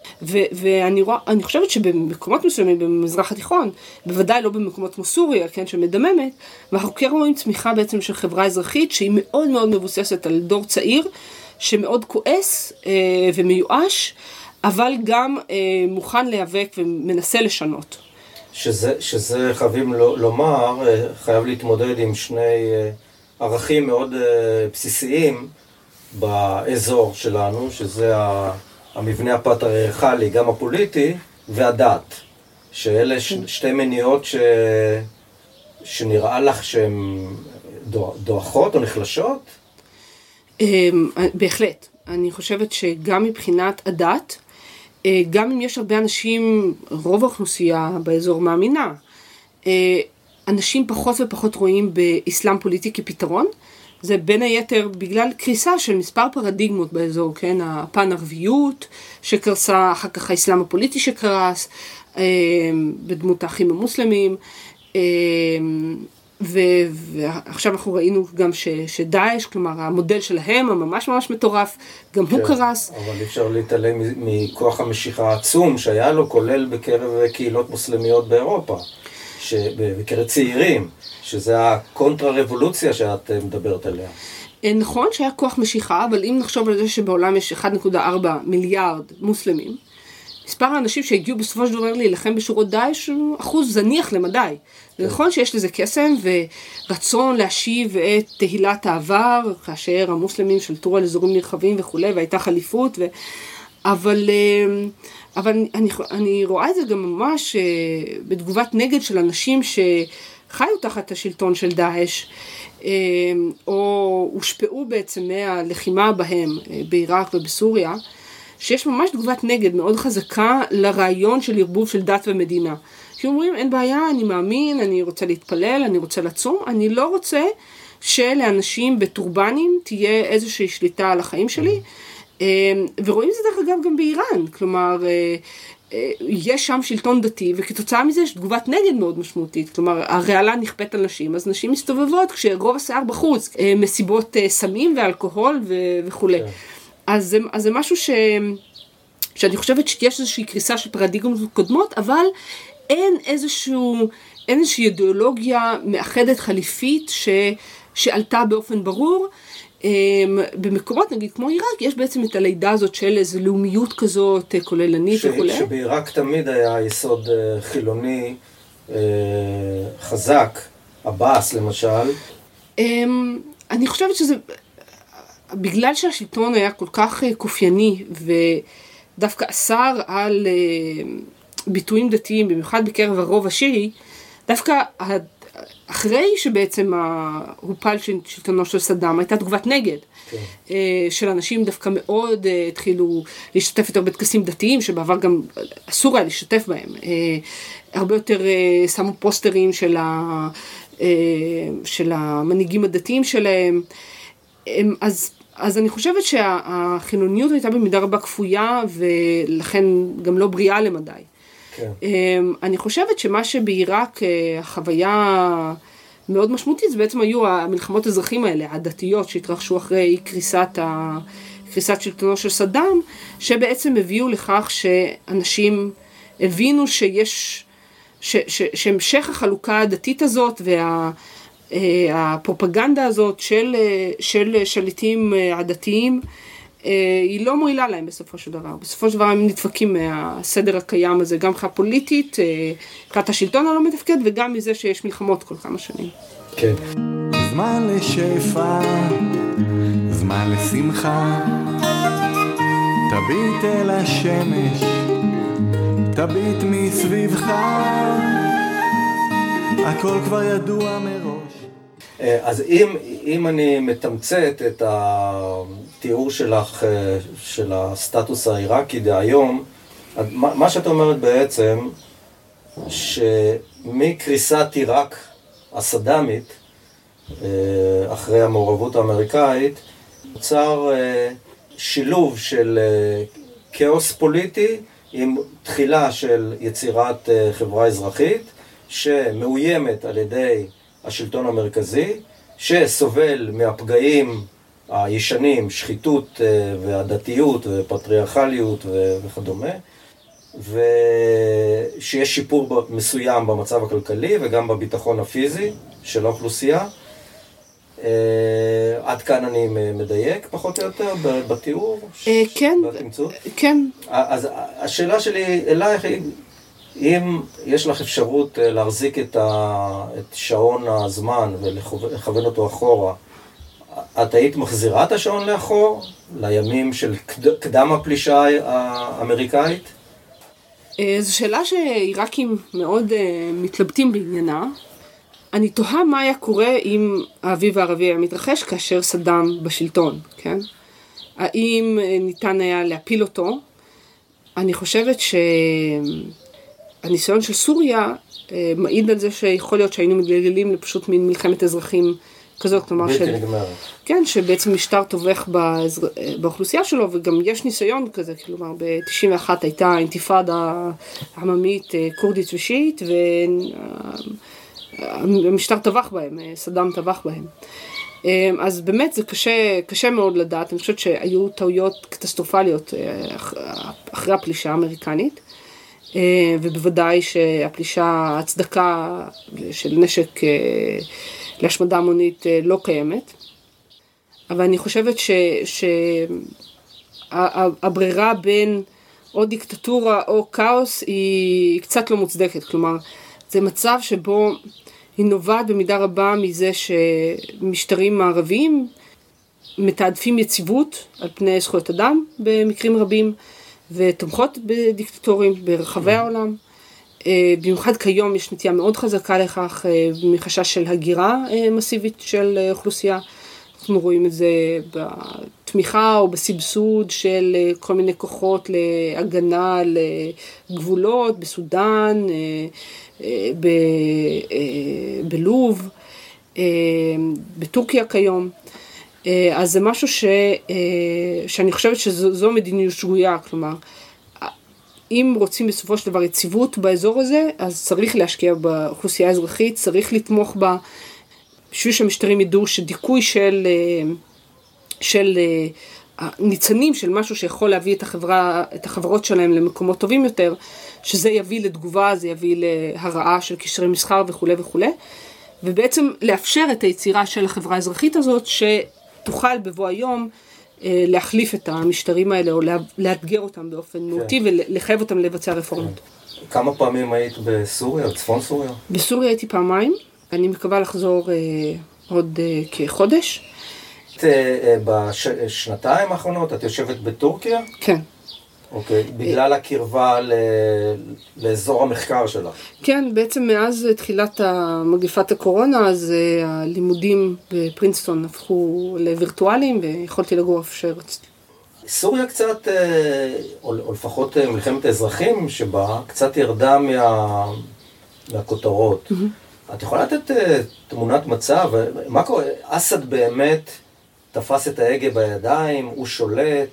ואני רואה, אני חושבת שבמקומות מסוימים במזרח התיכון, בוודאי לא במקומות כמו סוריה, כן, שמדממת, ואנחנו כן רואים צמיחה בעצם של חברה אזרחית שהיא מאוד מאוד מבוססת על דור צעיר, שמאוד כועס אה, ומיואש, אבל גם אה, מוכן להיאבק ומנסה לשנות. שזה, שזה חייבים לו- לומר, אה, חייב להתמודד עם שני אה, ערכים מאוד אה, בסיסיים באזור שלנו, שזה ה- המבנה הפטריארכלי, גם הפוליטי, והדת. שאלה ש... שתי מניעות ש... שנראה לך שהן דועכות או נחלשות? אמ, בהחלט. אני חושבת שגם מבחינת הדת, אה, גם אם יש הרבה אנשים, רוב האוכלוסייה באזור מאמינה, אה, אנשים פחות ופחות רואים באסלאם פוליטי כפתרון. זה בין היתר בגלל קריסה של מספר פרדיגמות באזור, כן? הפן ערביות שקרסה, אחר כך האסלאם הפוליטי שקרס, אה, בדמות האחים המוסלמים. ו- ועכשיו אנחנו ראינו גם ש- שדאעש, כלומר המודל שלהם הממש ממש מטורף, גם כן, הוא קרס. אבל אי אפשר להתעלם מכוח המשיכה העצום שהיה לו, כולל בקרב קהילות מוסלמיות באירופה, בקרב צעירים, שזה הקונטרה-רבולוציה שאת מדברת עליה. אה, נכון שהיה כוח משיכה, אבל אם נחשוב על זה שבעולם יש 1.4 מיליארד מוסלמים, מספר האנשים שהגיעו בסופו של דבר להילחם בשורות דאעש הוא אחוז זניח למדי. זה נכון שיש לזה קסם ורצון להשיב את תהילת העבר, כאשר המוסלמים שלטו על אזורים נרחבים וכולי, והייתה חליפות, ו... אבל, אה, אבל אני, אני רואה את זה גם ממש אה, בתגובת נגד של אנשים שחיו תחת השלטון של דאעש, אה, או הושפעו בעצם מהלחימה בהם בעיראק ובסוריה. שיש ממש תגובת נגד מאוד חזקה לרעיון של ערבוב של דת ומדינה. שאומרים אין בעיה, אני מאמין, אני רוצה להתפלל, אני רוצה לצום, אני לא רוצה שלאנשים בטורבנים תהיה איזושהי שליטה על החיים שלי. אה, ורואים את זה דרך אגב גם באיראן, כלומר אה, אה, יש שם שלטון דתי וכתוצאה מזה יש תגובת נגד מאוד משמעותית, כלומר הרעלה נכפית על נשים, אז נשים מסתובבות כשרוב השיער בחוץ, מסיבות סמים ואלכוהול וכולי. כן. אז זה, אז זה משהו ש, שאני חושבת שיש איזושהי קריסה של פרדיגמות קודמות, אבל אין איזשהו, אין איזושהי אידיאולוגיה מאחדת חליפית ש, שעלתה באופן ברור. אמ, במקומות נגיד כמו עיראק יש בעצם את הלידה הזאת של איזו לאומיות כזאת כוללנית ש... וכולי. שבעיראק תמיד היה יסוד אה, חילוני אה, חזק, עבאס למשל. אמ, אני חושבת שזה, בגלל שהשלטון היה כל כך אה, קופייני ודווקא אסר על אה, ביטויים דתיים, במיוחד בקרב הרוב השיעי, דווקא אחרי שבעצם הופל שלטונו של סדאם, הייתה תגובת נגד. כן. אה, של אנשים דווקא מאוד התחילו להשתתף יותר בטקסים דתיים, שבעבר גם אסור היה להשתתף בהם. הרבה יותר שמו פוסטרים של, ה, של המנהיגים הדתיים שלהם. אז אז אני חושבת שהחילוניות הייתה במידה רבה כפויה ולכן גם לא בריאה למדי. כן. אמ, אני חושבת שמה שבעיראק אה, החוויה מאוד משמעותית זה בעצם היו המלחמות האזרחים האלה, הדתיות שהתרחשו אחרי קריסת, ה... קריסת שלטונו של סדאם, שבעצם הביאו לכך שאנשים הבינו שיש, ש... ש... שהמשך החלוקה הדתית הזאת וה... אה, הזאת של, אה, של שליטים עדתיים היא לא מועילה להם בסופו של דבר. בסופו של דבר הם נדפקים מהסדר הקיים הזה, גם מבחינה פוליטית, מבחינת השלטון הלא מתפקד וגם מזה שיש מלחמות כל כמה שנים. כן. זמן לשפע, זמן לשמחה, תביט אל השמש, תביט מסביבך, הכל כבר ידוע מראש. אה, אז אם, אם אני מתמצת את התיאור שלך אה, של הסטטוס העיראקי דהיום, מה שאת אומרת בעצם, שמקריסת עיראק הסדאמית, אה, אחרי המעורבות האמריקאית, נוצר שילוב של כאוס פוליטי עם תחילה של יצירת חברה אזרחית שמאוימת על ידי השלטון המרכזי, שסובל מהפגעים הישנים, שחיתות אה, והדתיות ופטריארכליות וכדומה, ושיש שיפור מסוים במצב הכלכלי וגם בביטחון הפיזי של האוכלוסייה. Uh, עד כאן אני מדייק פחות או יותר בתיאור? Uh, כן, כן. אז השאלה שלי אלייך היא, אם יש לך אפשרות להחזיק את, ה, את שעון הזמן ולכוון אותו אחורה, את היית מחזירה את השעון לאחור, לימים של קד- קדם הפלישה האמריקאית? אה, זו שאלה שעיראקים מאוד אה, מתלבטים בעניינה. אני תוהה מה היה קורה אם האביב הערבי היה מתרחש כאשר סדאם בשלטון, כן? האם אה, ניתן היה להפיל אותו? אני חושבת שהניסיון של סוריה אה, מעיד על זה שיכול להיות שהיינו מתגלגלים לפשוט מין מלחמת אזרחים כזאת, כלומר בלתי של... נגמרת. כן, שבעצם משטר טובח באזר... באוכלוסייה שלו, וגם יש ניסיון כזה, כלומר ב-91 הייתה אינתיפאדה עממית אה, כורדית ושיעית, והמשטר טבח בהם, אה, סדאם טבח בהם. אה, אז באמת זה קשה, קשה מאוד לדעת, אני חושבת שהיו טעויות קטסטרופליות אה, אח- אחרי הפלישה האמריקנית. אה, ובוודאי שהפלישה, ההצדקה של נשק אה, להשמדה המונית אה, לא קיימת. אבל אני חושבת שהברירה בין או דיקטטורה או כאוס היא קצת לא מוצדקת. כלומר, זה מצב שבו היא נובעת במידה רבה מזה שמשטרים מערביים מתעדפים יציבות על פני זכויות אדם במקרים רבים ותומכות בדיקטטורים ברחבי העולם. אה, במיוחד כיום יש נטייה מאוד חזקה לכך אה, מחשש של הגירה אה, מסיבית של אוכלוסייה. אנחנו רואים את זה בתמיכה או בסבסוד של כל מיני כוחות להגנה על גבולות בסודאן, ב- בלוב, בטורקיה כיום. אה, אז זה משהו ש, אה, שאני חושבת שזו מדיניות שגויה, כלומר, אם רוצים בסופו של דבר יציבות באזור הזה, אז צריך להשקיע באוכלוסייה האזרחית, צריך לתמוך בה, בשביל שהמשטרים ידעו שדיכוי של, אה, של אה, ניצנים של משהו שיכול להביא את, החברה, את החברות שלהם למקומות טובים יותר, שזה יביא לתגובה, זה יביא להרעה של קשרי מסחר וכולי וכולי, ובעצם לאפשר את היצירה של החברה האזרחית הזאת, שתוכל בבוא היום אה, להחליף את המשטרים האלה, או לאתגר אותם באופן מהותי ולחייב אותם לבצע רפורמות. כמה פעמים היית בסוריה, בצפון סוריה? בסוריה הייתי פעמיים, אני מקווה לחזור אה, עוד אה, כחודש. את, אה, אה, בשנתיים האחרונות את יושבת בטורקיה? כן. אוקיי. בגלל הקרבה ל... לאזור המחקר שלך. כן, בעצם מאז תחילת מגפת הקורונה, אז אה, הלימודים בפרינסטון הפכו לווירטואליים, ויכולתי לגור איפה שרציתי. סוריה קצת, אה, או, או לפחות אה, מלחמת האזרחים שבה, קצת ירדה מה, מהכותרות. את יכולה לתת תמונת מצב? מה קורה? אסד באמת תפס את ההגה בידיים, הוא שולט.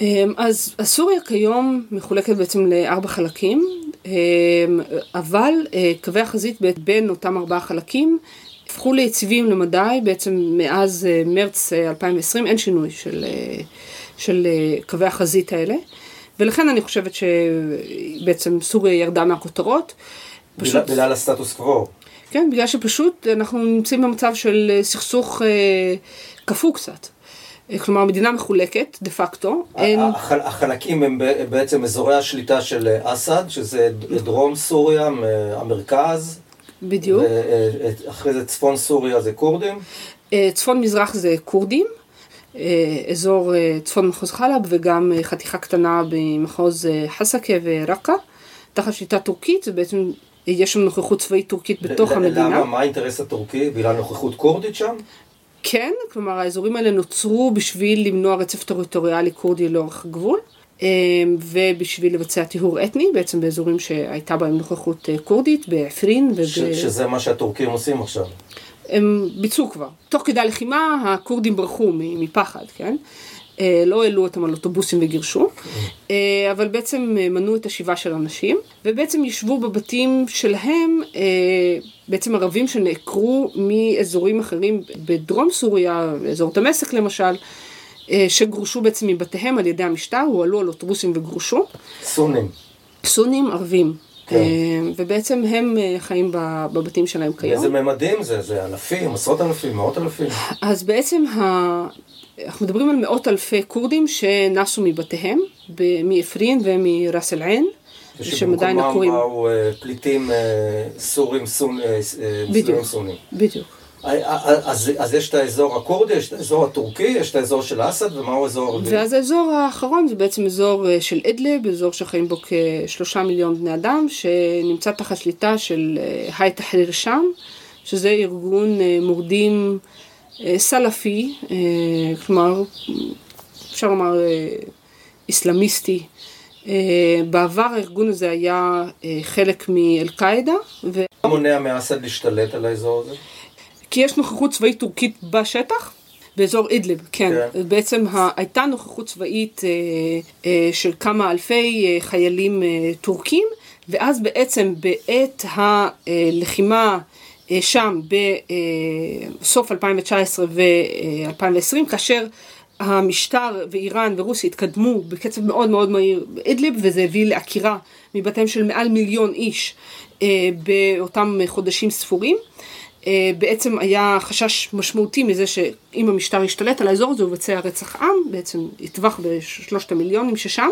אמ, אז סוריה כיום מחולקת בעצם לארבע חלקים, אמ, אבל אה, קווי החזית בין אותם ארבעה חלקים הפכו ליציבים למדי, בעצם מאז אה, מרץ אה, 2020 אין שינוי של, אה, של אה, קווי החזית האלה, ולכן אני חושבת שבעצם סוריה ירדה מהכותרות. בגלל, בגלל הסטטוס קוו. כן, בגלל שפשוט אנחנו נמצאים במצב של אה, סכסוך אה, קפוא קצת. אה, כלומר, המדינה מחולקת, דה פקטו, אין... החל, החלקים הם בעצם אזורי השליטה של אה, אסד, שזה דרום סוריה, המרכז, בדיוק. ואחרי זה צפון סוריה זה כורדים. אה, צפון מזרח זה כורדים, אה, אזור אה, צפון מחוז חלב וגם אה, חתיכה קטנה במחוז אה, חסקה ורקה, תחת שליטה טורקית, זה בעצם, יש שם נוכחות צבאית טורקית בתוך המדינה. למה? מה האינטרס הטורקי? בגלל נוכחות כורדית שם? כן, כלומר האזורים האלה נוצרו בשביל למנוע רצף טריטוריאלי כורדי לאורך הגבול. אה, ובשביל לבצע טיהור אתני, בעצם באזורים שהייתה בהם נוכחות אה, כורדית, בעפרין וב... ש- שזה מה שהטורקים עושים עכשיו. הם ביצעו כבר. תוך כדי הלחימה הכורדים ברחו מפחד, כן? אה, לא העלו אותם על אוטובוסים וגירשו, אה, אבל בעצם מנעו את השיבה של אנשים, ובעצם ישבו בבתים שלהם, בעצם ערבים שנעקרו מאזורים אחרים בדרום סוריה, אזור דמשק למשל, אה, שגורשו בעצם מבתיהם על ידי המשטר, הועלו על אוטובוסים וגורשו. סונים. סונים ערבים. כן. אה, ובעצם הם אה, חיים בבתים שלהם כיום. באיזה ממדים זה? זה אלפים, עשרות אלפים, מאות אלפים. אז בעצם ה... אנחנו מדברים על מאות אלפי כורדים שנסו מבתיהם, מעפרין ומראס אל עין, שהם עדיין שבמקומם עקורים. באו אה, פליטים אה, סורים אה, סונים. בדיוק. אז, אז יש את האזור הכורדי, יש את האזור הטורקי, יש את האזור של אסד, ומהו האזור הרביעי? ואז האזור האחרון זה בעצם אזור של אדלב, אזור שחיים בו כשלושה מיליון בני אדם, שנמצא תחת שליטה של היי תחריר שם, שזה ארגון מורדים סלאפי, כלומר, אפשר לומר איסלאמיסטי. בעבר הארגון הזה היה חלק מאל-קאעידה. ו... מה מונע מאסד להשתלט על האזור הזה? כי יש נוכחות צבאית טורקית בשטח. באזור אידליב, כן. כן. בעצם הייתה נוכחות צבאית אה, אה, של כמה אלפי אה, חיילים אה, טורקים, ואז בעצם בעת הלחימה אה, שם בסוף 2019 ו-2020, כאשר המשטר ואיראן ורוסיה התקדמו בקצב מאוד מאוד מהיר באידליב, וזה הביא לעקירה מבתיהם של מעל מיליון איש אה, באותם חודשים ספורים. אה, בעצם היה חשש משמעותי מזה שאם המשטר ישתלט על האזור הזה הוא יבצע רצח עם, בעצם יטבח בשלושת המיליונים ששם,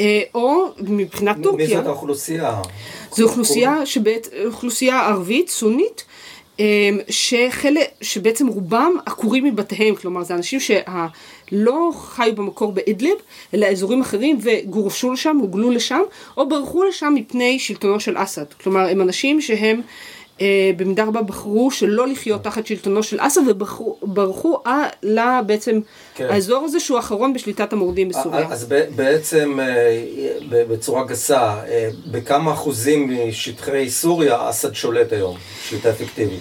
אה, או מבחינת טורקיה. מי זאת האוכלוסייה? זו אוכלוסייה, שבעת, אוכלוסייה ערבית, סונית, שחלק, שבעצם רובם עקורים מבתיהם, כלומר זה אנשים שלא חיו במקור באדליב, אלא אזורים אחרים וגורשו לשם, הוגלו לשם, או ברחו לשם מפני שלטונו של אסד. כלומר הם אנשים שהם במידה רבה בחרו שלא לחיות תחת שלטונו של אסד וברחו לה בעצם כן. האזור הזה שהוא האחרון בשליטת המורדים בסוריה. אז בעצם אה, בצורה גסה, אה, בכמה אחוזים משטחי סוריה אסד שולט היום, שליטה אפקטיבית?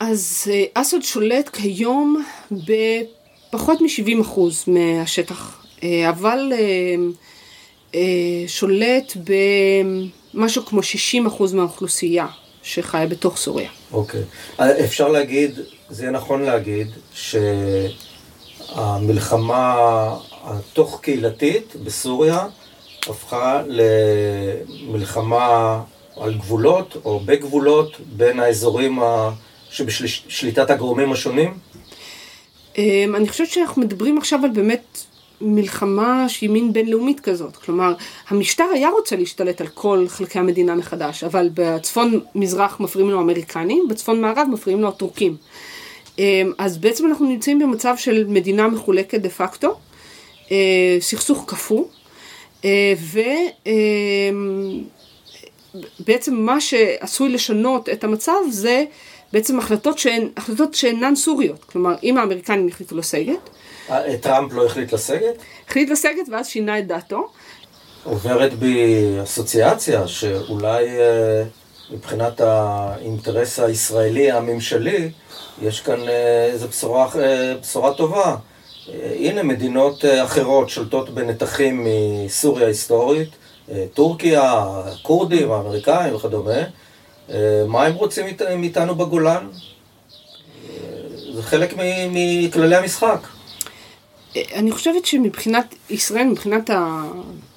אז אסד שולט כיום בפחות מ-70 אחוז מהשטח, אבל שולט במשהו כמו 60 אחוז מהאוכלוסייה. שחיה בתוך סוריה. אוקיי. Okay. אפשר להגיד, זה יהיה נכון להגיד, שהמלחמה התוך קהילתית בסוריה הפכה למלחמה על גבולות או בגבולות בין האזורים שבשליטת הגורמים השונים? אמ, אני חושבת שאנחנו מדברים עכשיו על באמת מלחמה שהיא מין בינלאומית כזאת. כלומר, המשטר היה רוצה להשתלט על כל חלקי המדינה מחדש, אבל בצפון מזרח מפריעים לו האמריקנים, בצפון מערב מפריעים לו הטורקים. אמ, אז בעצם אנחנו נמצאים במצב של מדינה מחולקת דה פקטו, אה, סכסוך קפוא, אה, ובעצם אמ, מה שעשוי לשנות את המצב זה בעצם החלטות, שהן, החלטות שאינן סוריות. כלומר, אם האמריקנים החליטו לסגת, טראמפ לא החליט לסגת? החליט לסגת ואז שינה את דעתו. עוברת בי אסוציאציה שאולי אה, מבחינת האינטרס הישראלי הממשלי, יש כאן אה, איזו בשורה, בשורה טובה. הנה מדינות אחרות שולטות בנתחים מסוריה ההיסטורית, טורקיה, הכורדים, האמריקאים וכדומה. מה הם רוצים מאיתנו בגולן? זה חלק מכללי המשחק. אני חושבת שמבחינת ישראל, מבחינת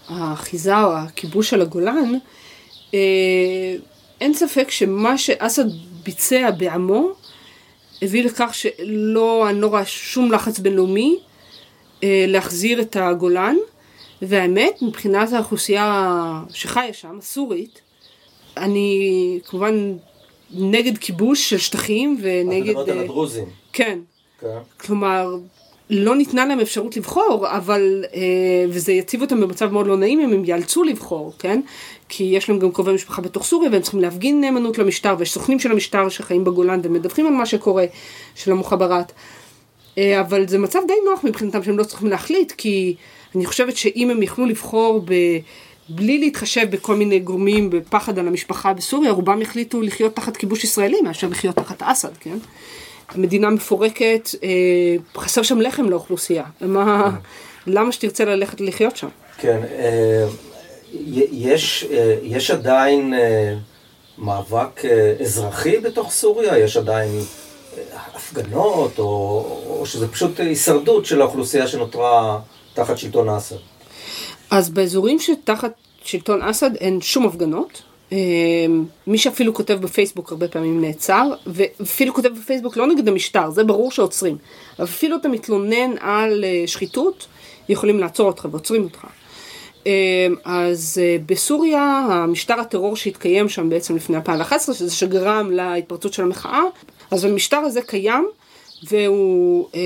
האחיזה או הכיבוש של הגולן, אה, אין ספק שמה שאסד ביצע בעמו הביא לכך שלא, אני לא רואה שום לחץ בינלאומי אה, להחזיר את הגולן, והאמת, מבחינת האוכלוסייה שחיה שם, הסורית, אני כמובן נגד כיבוש של שטחים ונגד... את מדברת על אה, הדרוזים. כן. כן. כלומר, לא ניתנה להם אפשרות לבחור, אבל, אה, וזה יציב אותם במצב מאוד לא נעים אם הם ייאלצו לבחור, כן? כי יש להם גם קרובי משפחה בתוך סוריה והם צריכים להפגין נאמנות למשטר, ויש סוכנים של המשטר שחיים בגולן ומדווחים על מה שקורה, של המוחברת. אה, אבל זה מצב די נוח מבחינתם שהם לא צריכים להחליט, כי אני חושבת שאם הם יכלו לבחור ב... בלי להתחשב בכל מיני גורמים בפחד על המשפחה בסוריה, רובם החליטו לחיות תחת כיבוש ישראלי מאשר לחיות תחת אסד, כן? המדינה מפורקת, אה, חסר שם לחם לאוכלוסייה. מה, למה שתרצה ללכת לחיות שם? כן, אה, יש, אה, יש עדיין מאבק אזרחי בתוך סוריה? יש עדיין הפגנות, או, או שזה פשוט הישרדות של האוכלוסייה שנותרה תחת שלטון אסד? אז באזורים שתחת שלטון אסד אין שום הפגנות. אמ, מי שאפילו כותב בפייסבוק הרבה פעמים נעצר, ואפילו כותב בפייסבוק לא נגד המשטר, זה ברור שעוצרים. אפילו אתה מתלונן על אה, שחיתות, יכולים לעצור אותך ועוצרים אותך. אז אה, בסוריה, המשטר הטרור שהתקיים שם בעצם לפני 2011, שזה שגרם להתפרצות של המחאה, אז המשטר הזה קיים, והוא אה,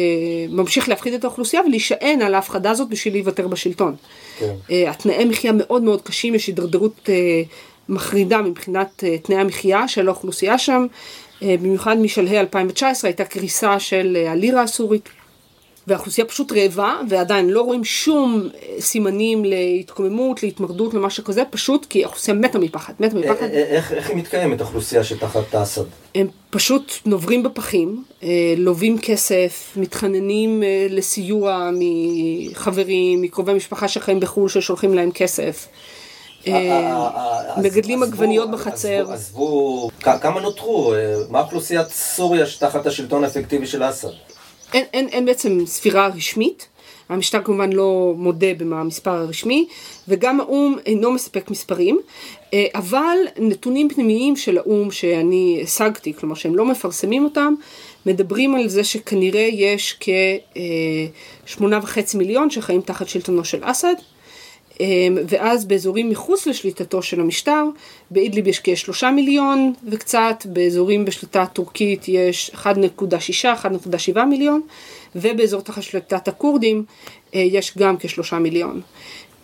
ממשיך להפחיד את האוכלוסייה ולהישען על ההפחדה הזאת בשביל להיוותר בשלטון. כן. אה, התנאי מחיה מאוד מאוד קשים, יש הידרדרות אה, מחרידה מבחינת אה, תנאי המחיה של האוכלוסייה שם, אה, במיוחד משלהי 2019 הייתה קריסה של אה, הלירה הסורית. והאוכלוסייה פשוט רעבה, ועדיין לא רואים שום סימנים להתקוממות, להתמרדות, למה שכזה, פשוט כי האוכלוסייה מתה מפחד, מתה מפחד. איך איך היא מתקיימת, אוכלוסייה שתחת אסד? הם פשוט נוברים בפחים, לווים כסף, מתחננים לסיוע מחברים, מקרובי משפחה שחיים בחו"ל ששולחים להם כסף. אה, מגדלים עזבו- עגבניות עזבו- בחצר. עזבו, כמה נותרו? אה, מה אוכלוסיית סוריה שתחת השלטון האפקטיבי של אסד? אין, בעצם ספירה רשמית, המשטר כמובן לא מודה במה המספר הרשמי, וגם האו"ם אינו מספק מספרים, אה, אבל נתונים פנימיים של האו"ם שאני השגתי, כלומר שהם לא מפרסמים אותם, מדברים על זה שכנראה יש כשמונה וחצי מיליון שחיים תחת שלטונו של אסד. אמ, ואז באזורים מחוץ לשליטתו של המשטר, באידליב יש כשלושה מיליון וקצת, באזורים בשליטה טורקית יש 1.6, 1.7 מיליון, ובאזור תחת שליטת הכורדים אה, יש גם כשלושה מיליון.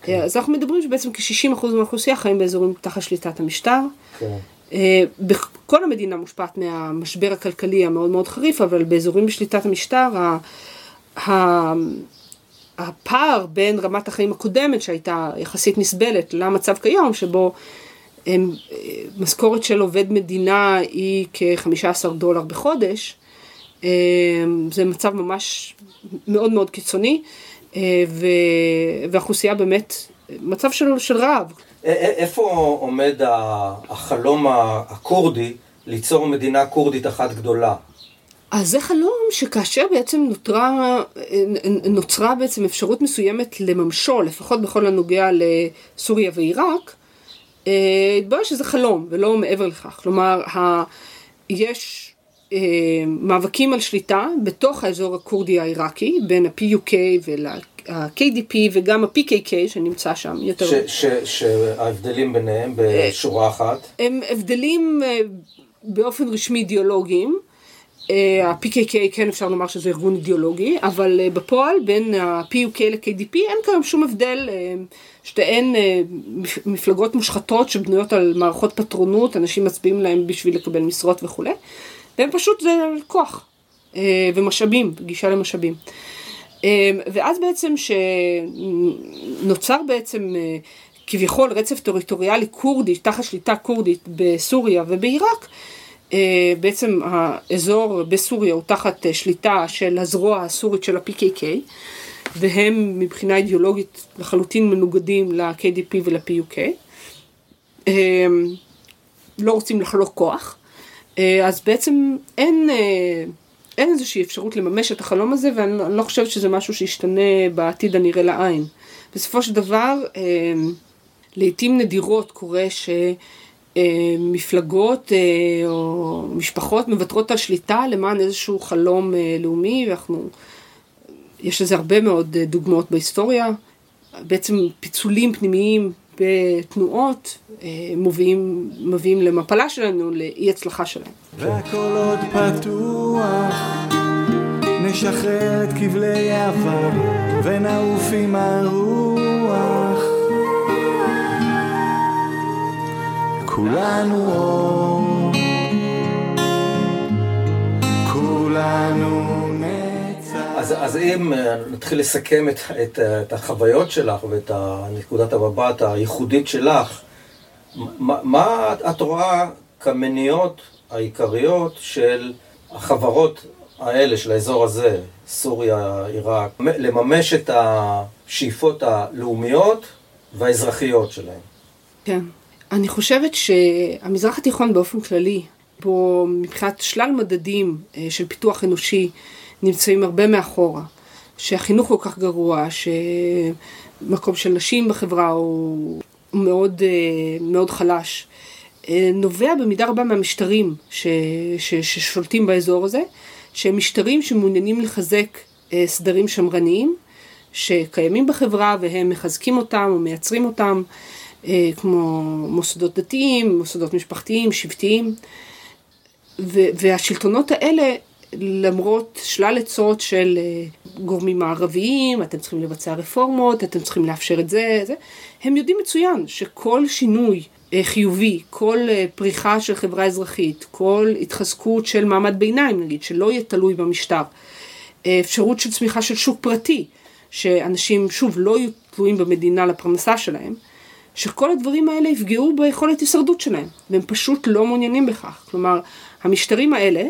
אה, אז אנחנו מדברים שבעצם כ-60% מהאוכלוסייה חיים באזורים תחת שליטת המשטר. כן. אה, כל המדינה מושפעת מהמשבר הכלכלי המאוד מאוד חריף, אבל באזורים בשליטת המשטר, ה- הפער בין רמת החיים הקודמת שהייתה יחסית נסבלת למצב כיום, שבו משכורת של עובד מדינה היא כ-15 דולר בחודש, אה, זה מצב ממש מאוד מאוד קיצוני, אה, והאוכלוסייה באמת, מצב של, של רעב. איפה עומד החלום הכורדי ליצור מדינה כורדית אחת גדולה? אז זה חלום שכאשר בעצם נותרה, נוצרה בעצם אפשרות מסוימת לממשו, לפחות בכל הנוגע לסוריה ועיראק, אה, התברר שזה חלום ולא מעבר לכך. כלומר, ה... יש אה, מאבקים על שליטה בתוך האזור הכורדי העיראקי, בין ה-PUK וה-KDP וגם ה-PKK שנמצא שם יותר. ש- ש- שההבדלים ביניהם בשורה אחת? הם הבדלים אה, באופן רשמי אידיאולוגיים. אה, ה-PKK כן אפשר לומר שזה ארגון אידיאולוגי, אבל אה, בפועל בין ה-PUK ל-KDP אין כיום שום הבדל, אה, שתיהן מפ- מפלגות מושחתות שבנויות על מערכות פטרונות, אנשים מצביעים להם בשביל לקבל משרות וכולי, והם פשוט זה כוח ומשאבים, גישה למשאבים. ואז בעצם שנוצר בעצם כביכול רצף טריטוריאלי כורדי, תחת שליטה כורדית בסוריה ובעיראק, בעצם האזור בסוריה הוא תחת אה, שליטה של הזרוע הסורית של ה-PKK, והם מבחינה אידיאולוגית לחלוטין מנוגדים ל-KDP ול-PUK. אה, לא רוצים לחלוק כוח, אה, אז בעצם אין, אה, אין איזושהי אפשרות לממש את החלום הזה, ואני לא- חושבת שזה משהו שישתנה בעתיד הנראה לעין. בסופו של דבר, אה, לעיתים נדירות קורה שמפלגות או משפחות מוותרות על שליטה למען איזשהו חלום אה, לאומי, ואנחנו, יש לזה הרבה מאוד אה, דוגמאות בהיסטוריה. בעצם פיצולים פנימיים בתנועות אה, מביאים, מביאים למפלה שלנו, לאי הצלחה שלהם. והכל עוד פתוח, נשחרר את כבלי העבר ונעוף עם הרוח. כולנו אור, כולנו נצח. אז, אז אם אה, נתחיל לסכם את, את, אה, את החוויות שלך ואת נקודת המבט הייחודית שלך, מה, מה את רואה כמניעות העיקריות של החברות האלה, של האזור הזה, סוריה, עיראק, לממש את השאיפות הלאומיות והאזרחיות שלהם? כן. אני חושבת שהמזרח התיכון באופן כללי, בו מבחינת שלל מדדים אה, של פיתוח אנושי, נמצאים הרבה מאחורה. שהחינוך כל כך גרוע, שמקום של נשים בחברה הוא, מאוד, אה, מאוד חלש. אה, נובע במידה רבה מהמשטרים ש, ש, ששולטים באזור הזה, שהם משטרים שמעוניינים לחזק סדרים שמרניים, שקיימים בחברה והם מחזקים אותם או מייצרים אותם, כמו מוסדות דתיים, מוסדות משפחתיים, שבטיים. והשלטונות האלה, למרות שלל עצות של אה, גורמים מערביים, אתם צריכים לבצע רפורמות, אתם צריכים לאפשר את זה, זה, הם יודעים מצוין שכל שינוי אה, חיובי, כל אה, פריחה של חברה אזרחית, כל התחזקות של מעמד ביניים נגיד, שלא יהיה תלוי במשטר, אה, אפשרות של צמיחה של שוק פרטי, שאנשים שוב לא יהיו תלויים במדינה לפרנסה שלהם, שכל הדברים האלה יפגעו ביכולת הישרדות שלהם, והם פשוט לא מעוניינים בכך. כלומר, המשטרים האלה,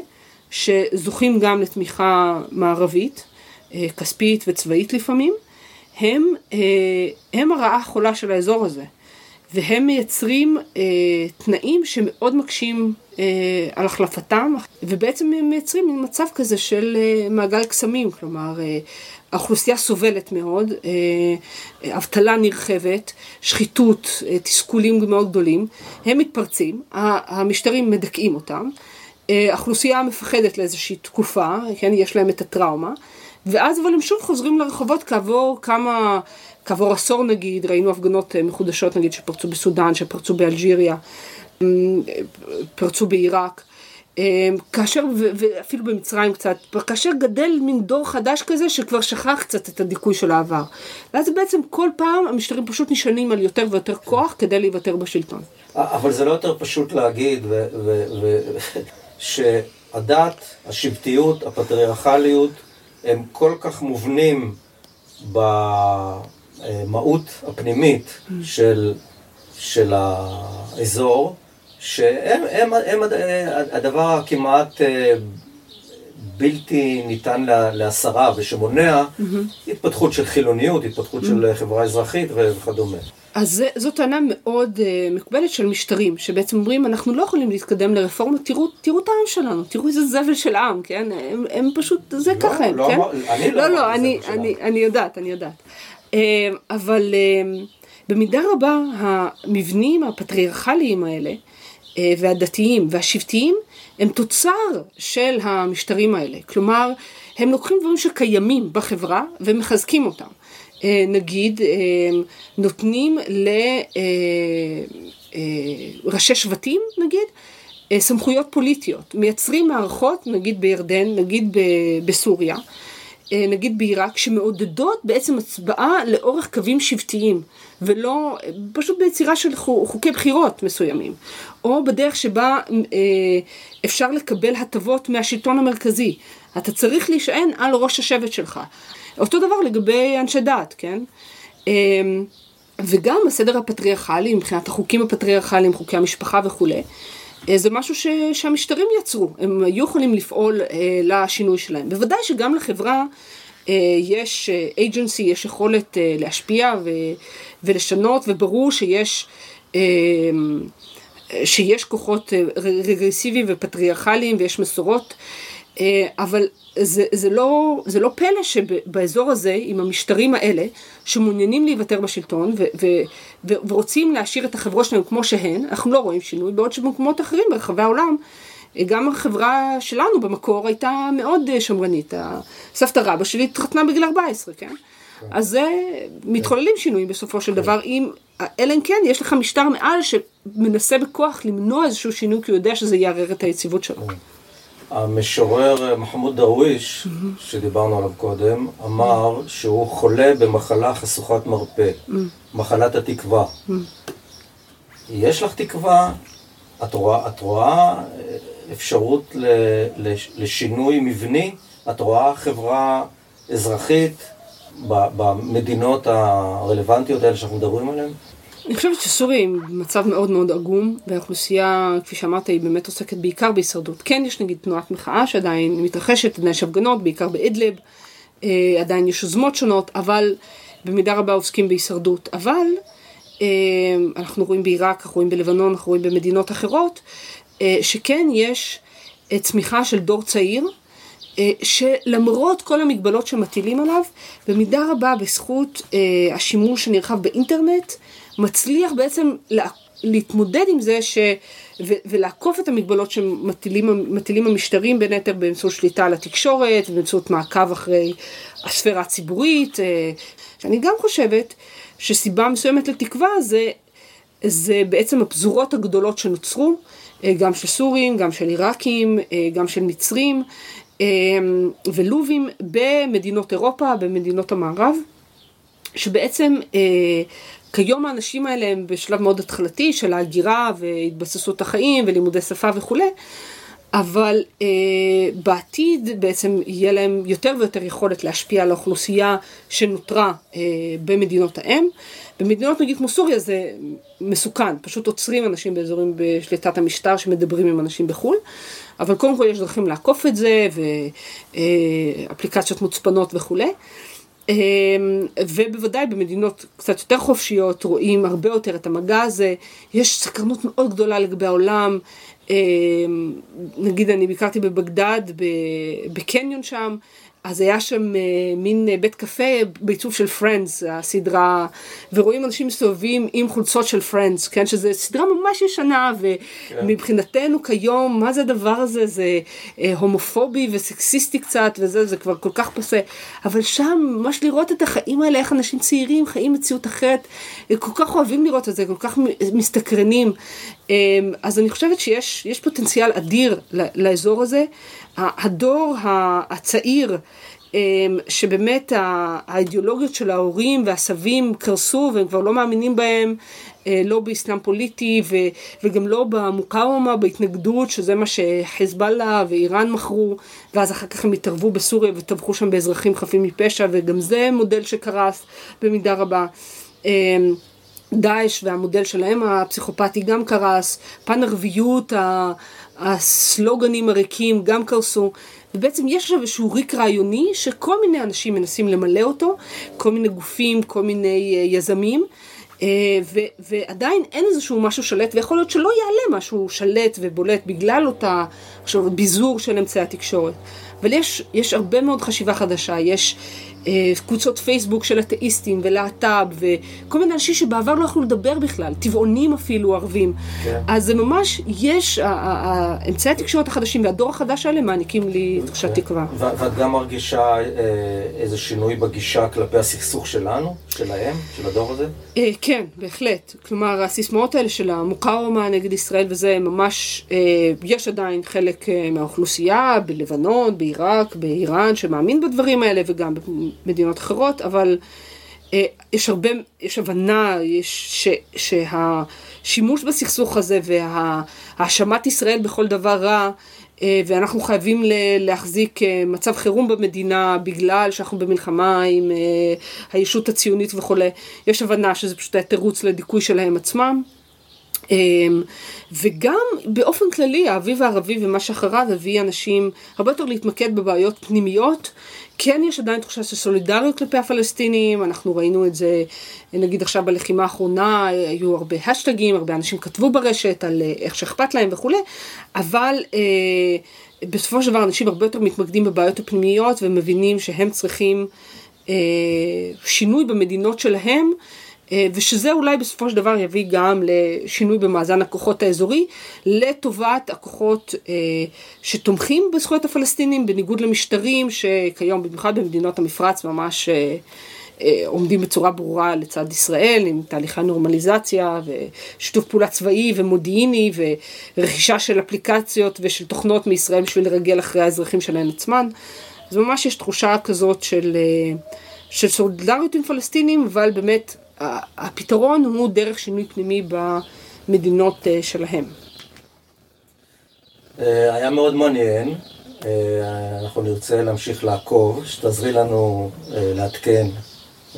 שזוכים גם לתמיכה מערבית, כספית וצבאית לפעמים, הם, הם הרעה החולה של האזור הזה. והם מייצרים אה, תנאים שמאוד מקשים אה, על החלפתם, ובעצם הם מייצרים מצב כזה של אה, מעגל קסמים, כלומר אה, האוכלוסייה סובלת מאוד, אה, אבטלה נרחבת, שחיתות, אה, תסכולים מאוד גדולים, הם מתפרצים, המשטרים מדכאים אותם, אה, האוכלוסייה מפחדת לאיזושהי תקופה, כן, יש להם את הטראומה, ואז אבל הם שוב חוזרים לרחובות כעבור כמה... כעבור עשור נגיד, ראינו הפגנות אה, מחודשות נגיד שפרצו בסודאן, שפרצו באלג'יריה, אמ, פרצו בעיראק. אמ, כאשר, ואפילו במצרים קצת, כאשר גדל מין דור חדש כזה שכבר שכח קצת את הדיכוי של העבר. ואז בעצם כל פעם המשטרים פשוט נשענים על יותר ויותר כוח כדי להיוותר בשלטון. אבל זה לא יותר פשוט להגיד שהדת, השבטיות, הפטריארכליות, הם כל כך מובנים ב... המהות הפנימית של, של האזור, שהם הם, הם הדבר הכמעט אה, בלתי ניתן להסרה ושמונע mm-hmm. התפתחות של חילוניות, התפתחות mm-hmm. של חברה אזרחית וכדומה. אז זו טענה מאוד uh, מקובלת של משטרים, שבעצם אומרים אנחנו לא יכולים להתקדם לרפורמה, תראו, תראו את העם שלנו, תראו איזה זבל של עם, כן? הם, הם פשוט, זה לא, ככה הם, לא, כן? אני לא, לא, לא, אני, אני, אני יודעת, אני יודעת. אמ, אבל אמ, במידה רבה המבנים הפטריארכליים האלה והדתיים והשבטיים הם תוצר של המשטרים האלה. כלומר, הם לוקחים דברים שקיימים בחברה ומחזקים אותם. אה, נגיד, אמ, נותנים לראשי אה, שבטים, נגיד, סמכויות פוליטיות, מייצרים מערכות, נגיד בירדן, נגיד בסוריה, אה, נגיד בעיראק, שמעודדות בעצם הצבעה לאורך קווים שבטיים, ולא, פשוט ביצירה של חוקי בחירות מסוימים, או בדרך שבה אה, אפשר לקבל הטבות מהשלטון המרכזי. אתה צריך להישען על ראש השבט שלך. אותו דבר לגבי אנשי דת, כן? אה, וגם הסדר הפטריארכלי, מבחינת החוקים הפטריארכליים, חוקי המשפחה וכולי, אה, זה משהו ש, שהמשטרים יצרו, הם היו יכולים לפעול אה, לשינוי שלהם. בוודאי שגם לחברה אה, יש agency, יש יכולת אה, להשפיע ו, ולשנות, וברור שיש, אה, שיש כוחות אה, רגרסיביים ופטריארכליים ויש מסורות, אה, אבל זה, זה, לא, זה לא פלא שבאזור הזה, עם המשטרים האלה, שמעוניינים להיוותר בשלטון ו, ו, ו, ורוצים להשאיר את החברות שלהם כמו שהן, אנחנו לא רואים שינוי, בעוד שבמקומות אחרים ברחבי העולם, גם החברה שלנו במקור הייתה מאוד שמרנית. סבתא רבא שלי התחתנה בגיל 14, כן? אז זה, מתחוללים שינויים בסופו של דבר, אם, אלא אם כן יש לך משטר מעל שמנסה בכוח למנוע איזשהו שינוי, כי הוא יודע שזה יערער את היציבות שלו. המשורר מחמוד דרוויש, שדיברנו עליו קודם, אמר שהוא חולה במחלה חשוכת מרפא, מחלת התקווה. יש לך תקווה? את רואה, את רואה אה, אפשרות לשינוי מבני? את רואה חברה אזרחית במדינות הרלוונטיות האלה שאנחנו מדברים עליהן? אני חושבת שסוריה היא במצב מאוד מאוד עגום, והאוכלוסייה, כפי שאמרת, היא באמת עוסקת בעיקר בהישרדות. כן, יש נגיד תנועת מחאה שעדיין מתרחשת, עדיין יש הפגנות, בעיקר באדלב, אה, עדיין יש יוזמות שונות, אבל במידה רבה עוסקים בהישרדות. אבל אה, אנחנו רואים בעיראק, אנחנו רואים בלבנון, אנחנו רואים במדינות אחרות, אה, שכן יש צמיחה של דור צעיר, שלמרות כל המגבלות שמטילים עליו, במידה רבה בזכות השימוש הנרחב באינטרנט, מצליח בעצם להתמודד עם זה ש... ו... ולעקוף את המגבלות שמטילים המשטרים בין היתר באמצעות שליטה על התקשורת, באמצעות מעקב אחרי הספירה הציבורית, אה, שאני גם חושבת שסיבה מסוימת לתקווה זה, זה בעצם הפזורות הגדולות שנוצרו, אה, גם של סורים, גם של עיראקים, אה, גם של מצרים ולובים במדינות אירופה, במדינות המערב, שבעצם כיום האנשים האלה הם בשלב מאוד התחלתי של ההגירה והתבססות החיים ולימודי שפה וכולי, אבל אה, בעתיד בעצם יהיה להם יותר ויותר יכולת להשפיע על האוכלוסייה שנותרה אה, במדינות האם. במדינות נגיד כמו סוריה זה מסוכן, פשוט עוצרים אנשים באזורים בשליטת המשטר שמדברים עם אנשים בחו"ל, אבל קודם כל יש דרכים לעקוף את זה ואפליקציות אה, מוצפנות וכולי. ובוודאי במדינות קצת יותר חופשיות רואים הרבה יותר את המגע הזה, יש סקרנות מאוד גדולה לגבי העולם, אמ, נגיד אני ביקרתי בבגדד, בקניון שם, אז היה שם אה, מין אה, בית קפה בעיצוב של Friends, הסדרה, ורואים אנשים מסתובבים עם חולצות של Friends, כן, שזו סדרה ממש ישנה, ומבחינתנו כיום, מה זה הדבר הזה? זה אה, הומופובי וסקסיסטי קצת, וזה, זה כבר כל כך פסה, אבל שם, ממש לראות את החיים האלה, איך אנשים צעירים חיים מציאות אחרת, כל כך אוהבים לראות את זה, כל כך מסתקרנים. אז אני חושבת שיש פוטנציאל אדיר לאזור הזה. הדור הצעיר, אמ, שבאמת האידיאולוגיות של ההורים והסבים קרסו והם כבר לא מאמינים בהם, אה, לא באסלאם פוליטי וגם לא במוקאומה, בהתנגדות, שזה מה שחיזבאללה ואיראן מכרו, ואז אחר כך הם התערבו בסוריה וטבחו שם באזרחים חפים מפשע, וגם זה מודל שקרס במידה רבה. דאעש והמודל שלהם הפסיכופתי גם קרס, פן ערביות, הסלוגנים הריקים גם קרסו, ובעצם יש עכשיו איזשהו ריק רעיוני שכל מיני אנשים מנסים למלא אותו, כל מיני גופים, כל מיני אה, יזמים, אה, ו- ועדיין אין איזשהו משהו שלט, ויכול להיות שלא יעלה משהו שלט ובולט בגלל אותה עכשיו ביזור של אמצעי התקשורת. אבל יש, יש הרבה מאוד חשיבה חדשה, יש קבוצות פייסבוק של אתאיסטים ולהט"ב וכל מיני אנשים שבעבר לא יכלו לדבר בכלל, טבעונים אפילו ערבים. כן. אז זה ממש, יש, אמצעי התקשורת החדשים והדור החדש האלה מעניקים לי תחושת כן. תקווה. ואת גם מרגישה אה, איזה שינוי בגישה כלפי הסכסוך שלנו, שלהם, של הדור הזה? אה, כן, בהחלט. כלומר, הסיסמאות האלה של המוקאומה נגד ישראל וזה ממש, יש עדיין חלק מהאוכלוסייה בלבנון, בעיראק, באיראן, שמאמין בדברים האלה וגם מדינות אחרות, אבל אה, יש הרבה, יש הבנה, יש, ש, שהשימוש בסכסוך הזה והאשמת ישראל בכל דבר רע, אה, ואנחנו חייבים להחזיק אה, מצב חירום במדינה בגלל שאנחנו במלחמה עם הישות הציונית וכולי, יש הבנה שזה פשוט היה תירוץ לדיכוי שלהם עצמם. וגם באופן כללי האביב הערבי ומה שאחריו הביא אנשים הרבה יותר להתמקד בבעיות פנימיות. כן יש עדיין תחושה של סולידריות כלפי הפלסטינים, אנחנו ראינו את זה נגיד עכשיו בלחימה האחרונה, היו הרבה השטגים, הרבה אנשים כתבו ברשת על אה, איך שאכפת להם וכולי, אבל אה, בסופו של דבר אנשים הרבה יותר מתמקדים בבעיות הפנימיות ומבינים שהם צריכים אה, שינוי במדינות שלהם. אה, ושזה אולי בסופו של דבר יביא גם לשינוי במאזן הכוחות האזורי, לטובת הכוחות אה, שתומכים בזכויות הפלסטינים, בניגוד למשטרים שכיום, במיוחד במדינות המפרץ, ממש אה, עומדים בצורה ברורה לצד ישראל, עם תהליכי נורמליזציה ושיתוף פעולה צבאי ומודיעיני ורכישה של אפליקציות ושל תוכנות מישראל בשביל לרגל אחרי האזרחים שלהם עצמן. אז ממש יש תחושה כזאת של, של סולידריות עם פלסטינים, אבל באמת הפתרון הוא דרך שינוי פנימי במדינות אה, שלהם. אה, היה מאוד מעניין, אה, אנחנו נרצה להמשיך לעקוב, שתעזרי לנו לעדכן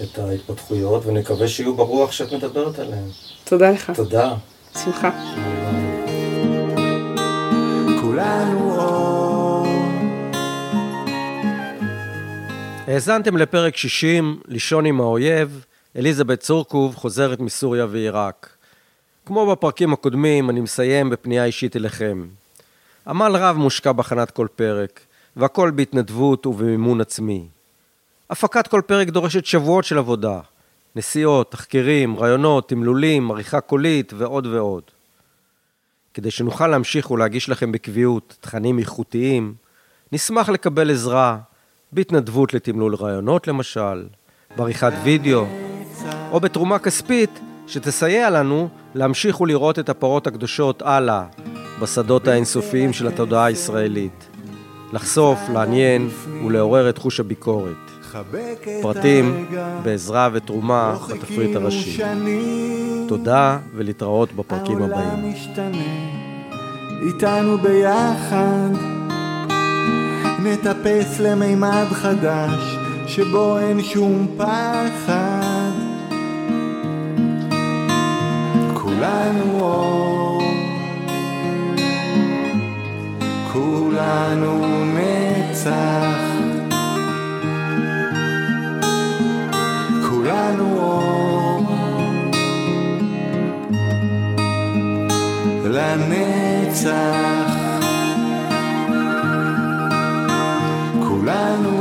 את ההתפתחויות ונקווה שיהיו ברוח שאת מדברת עליהן. תודה לך. תודה. שמחה. כולנו אור. האזנתם לפרק 60, לישון עם האויב. אליזבת צורקוב חוזרת מסוריה ועיראק. כמו בפרקים הקודמים, אני מסיים בפנייה אישית אליכם. עמל רב מושקע בהכנת כל פרק, והכל בהתנדבות ובמימון עצמי. הפקת כל פרק דורשת שבועות של עבודה. נסיעות, תחקירים, רעיונות, תמלולים, עריכה קולית ועוד ועוד. כדי שנוכל להמשיך ולהגיש לכם בקביעות תכנים איכותיים, נשמח לקבל עזרה בהתנדבות לתמלול רעיונות למשל, בעריכת וידאו, או בתרומה כספית שתסייע לנו להמשיך ולראות את הפרות הקדושות הלאה בשדות האינסופיים של התודעה הישראלית. לחשוף, לעניין ולעורר את חוש הביקורת. פרטים בעזרה ותרומה בתפריט הראשי. תודה ולהתראות בפרקים הבאים. העולם משתנה, איתנו ביחד, נטפס למימד חדש, שבו אין שום פחד. כולנו אור, כולנו נצח, כולנו אור, לנצח, כולנו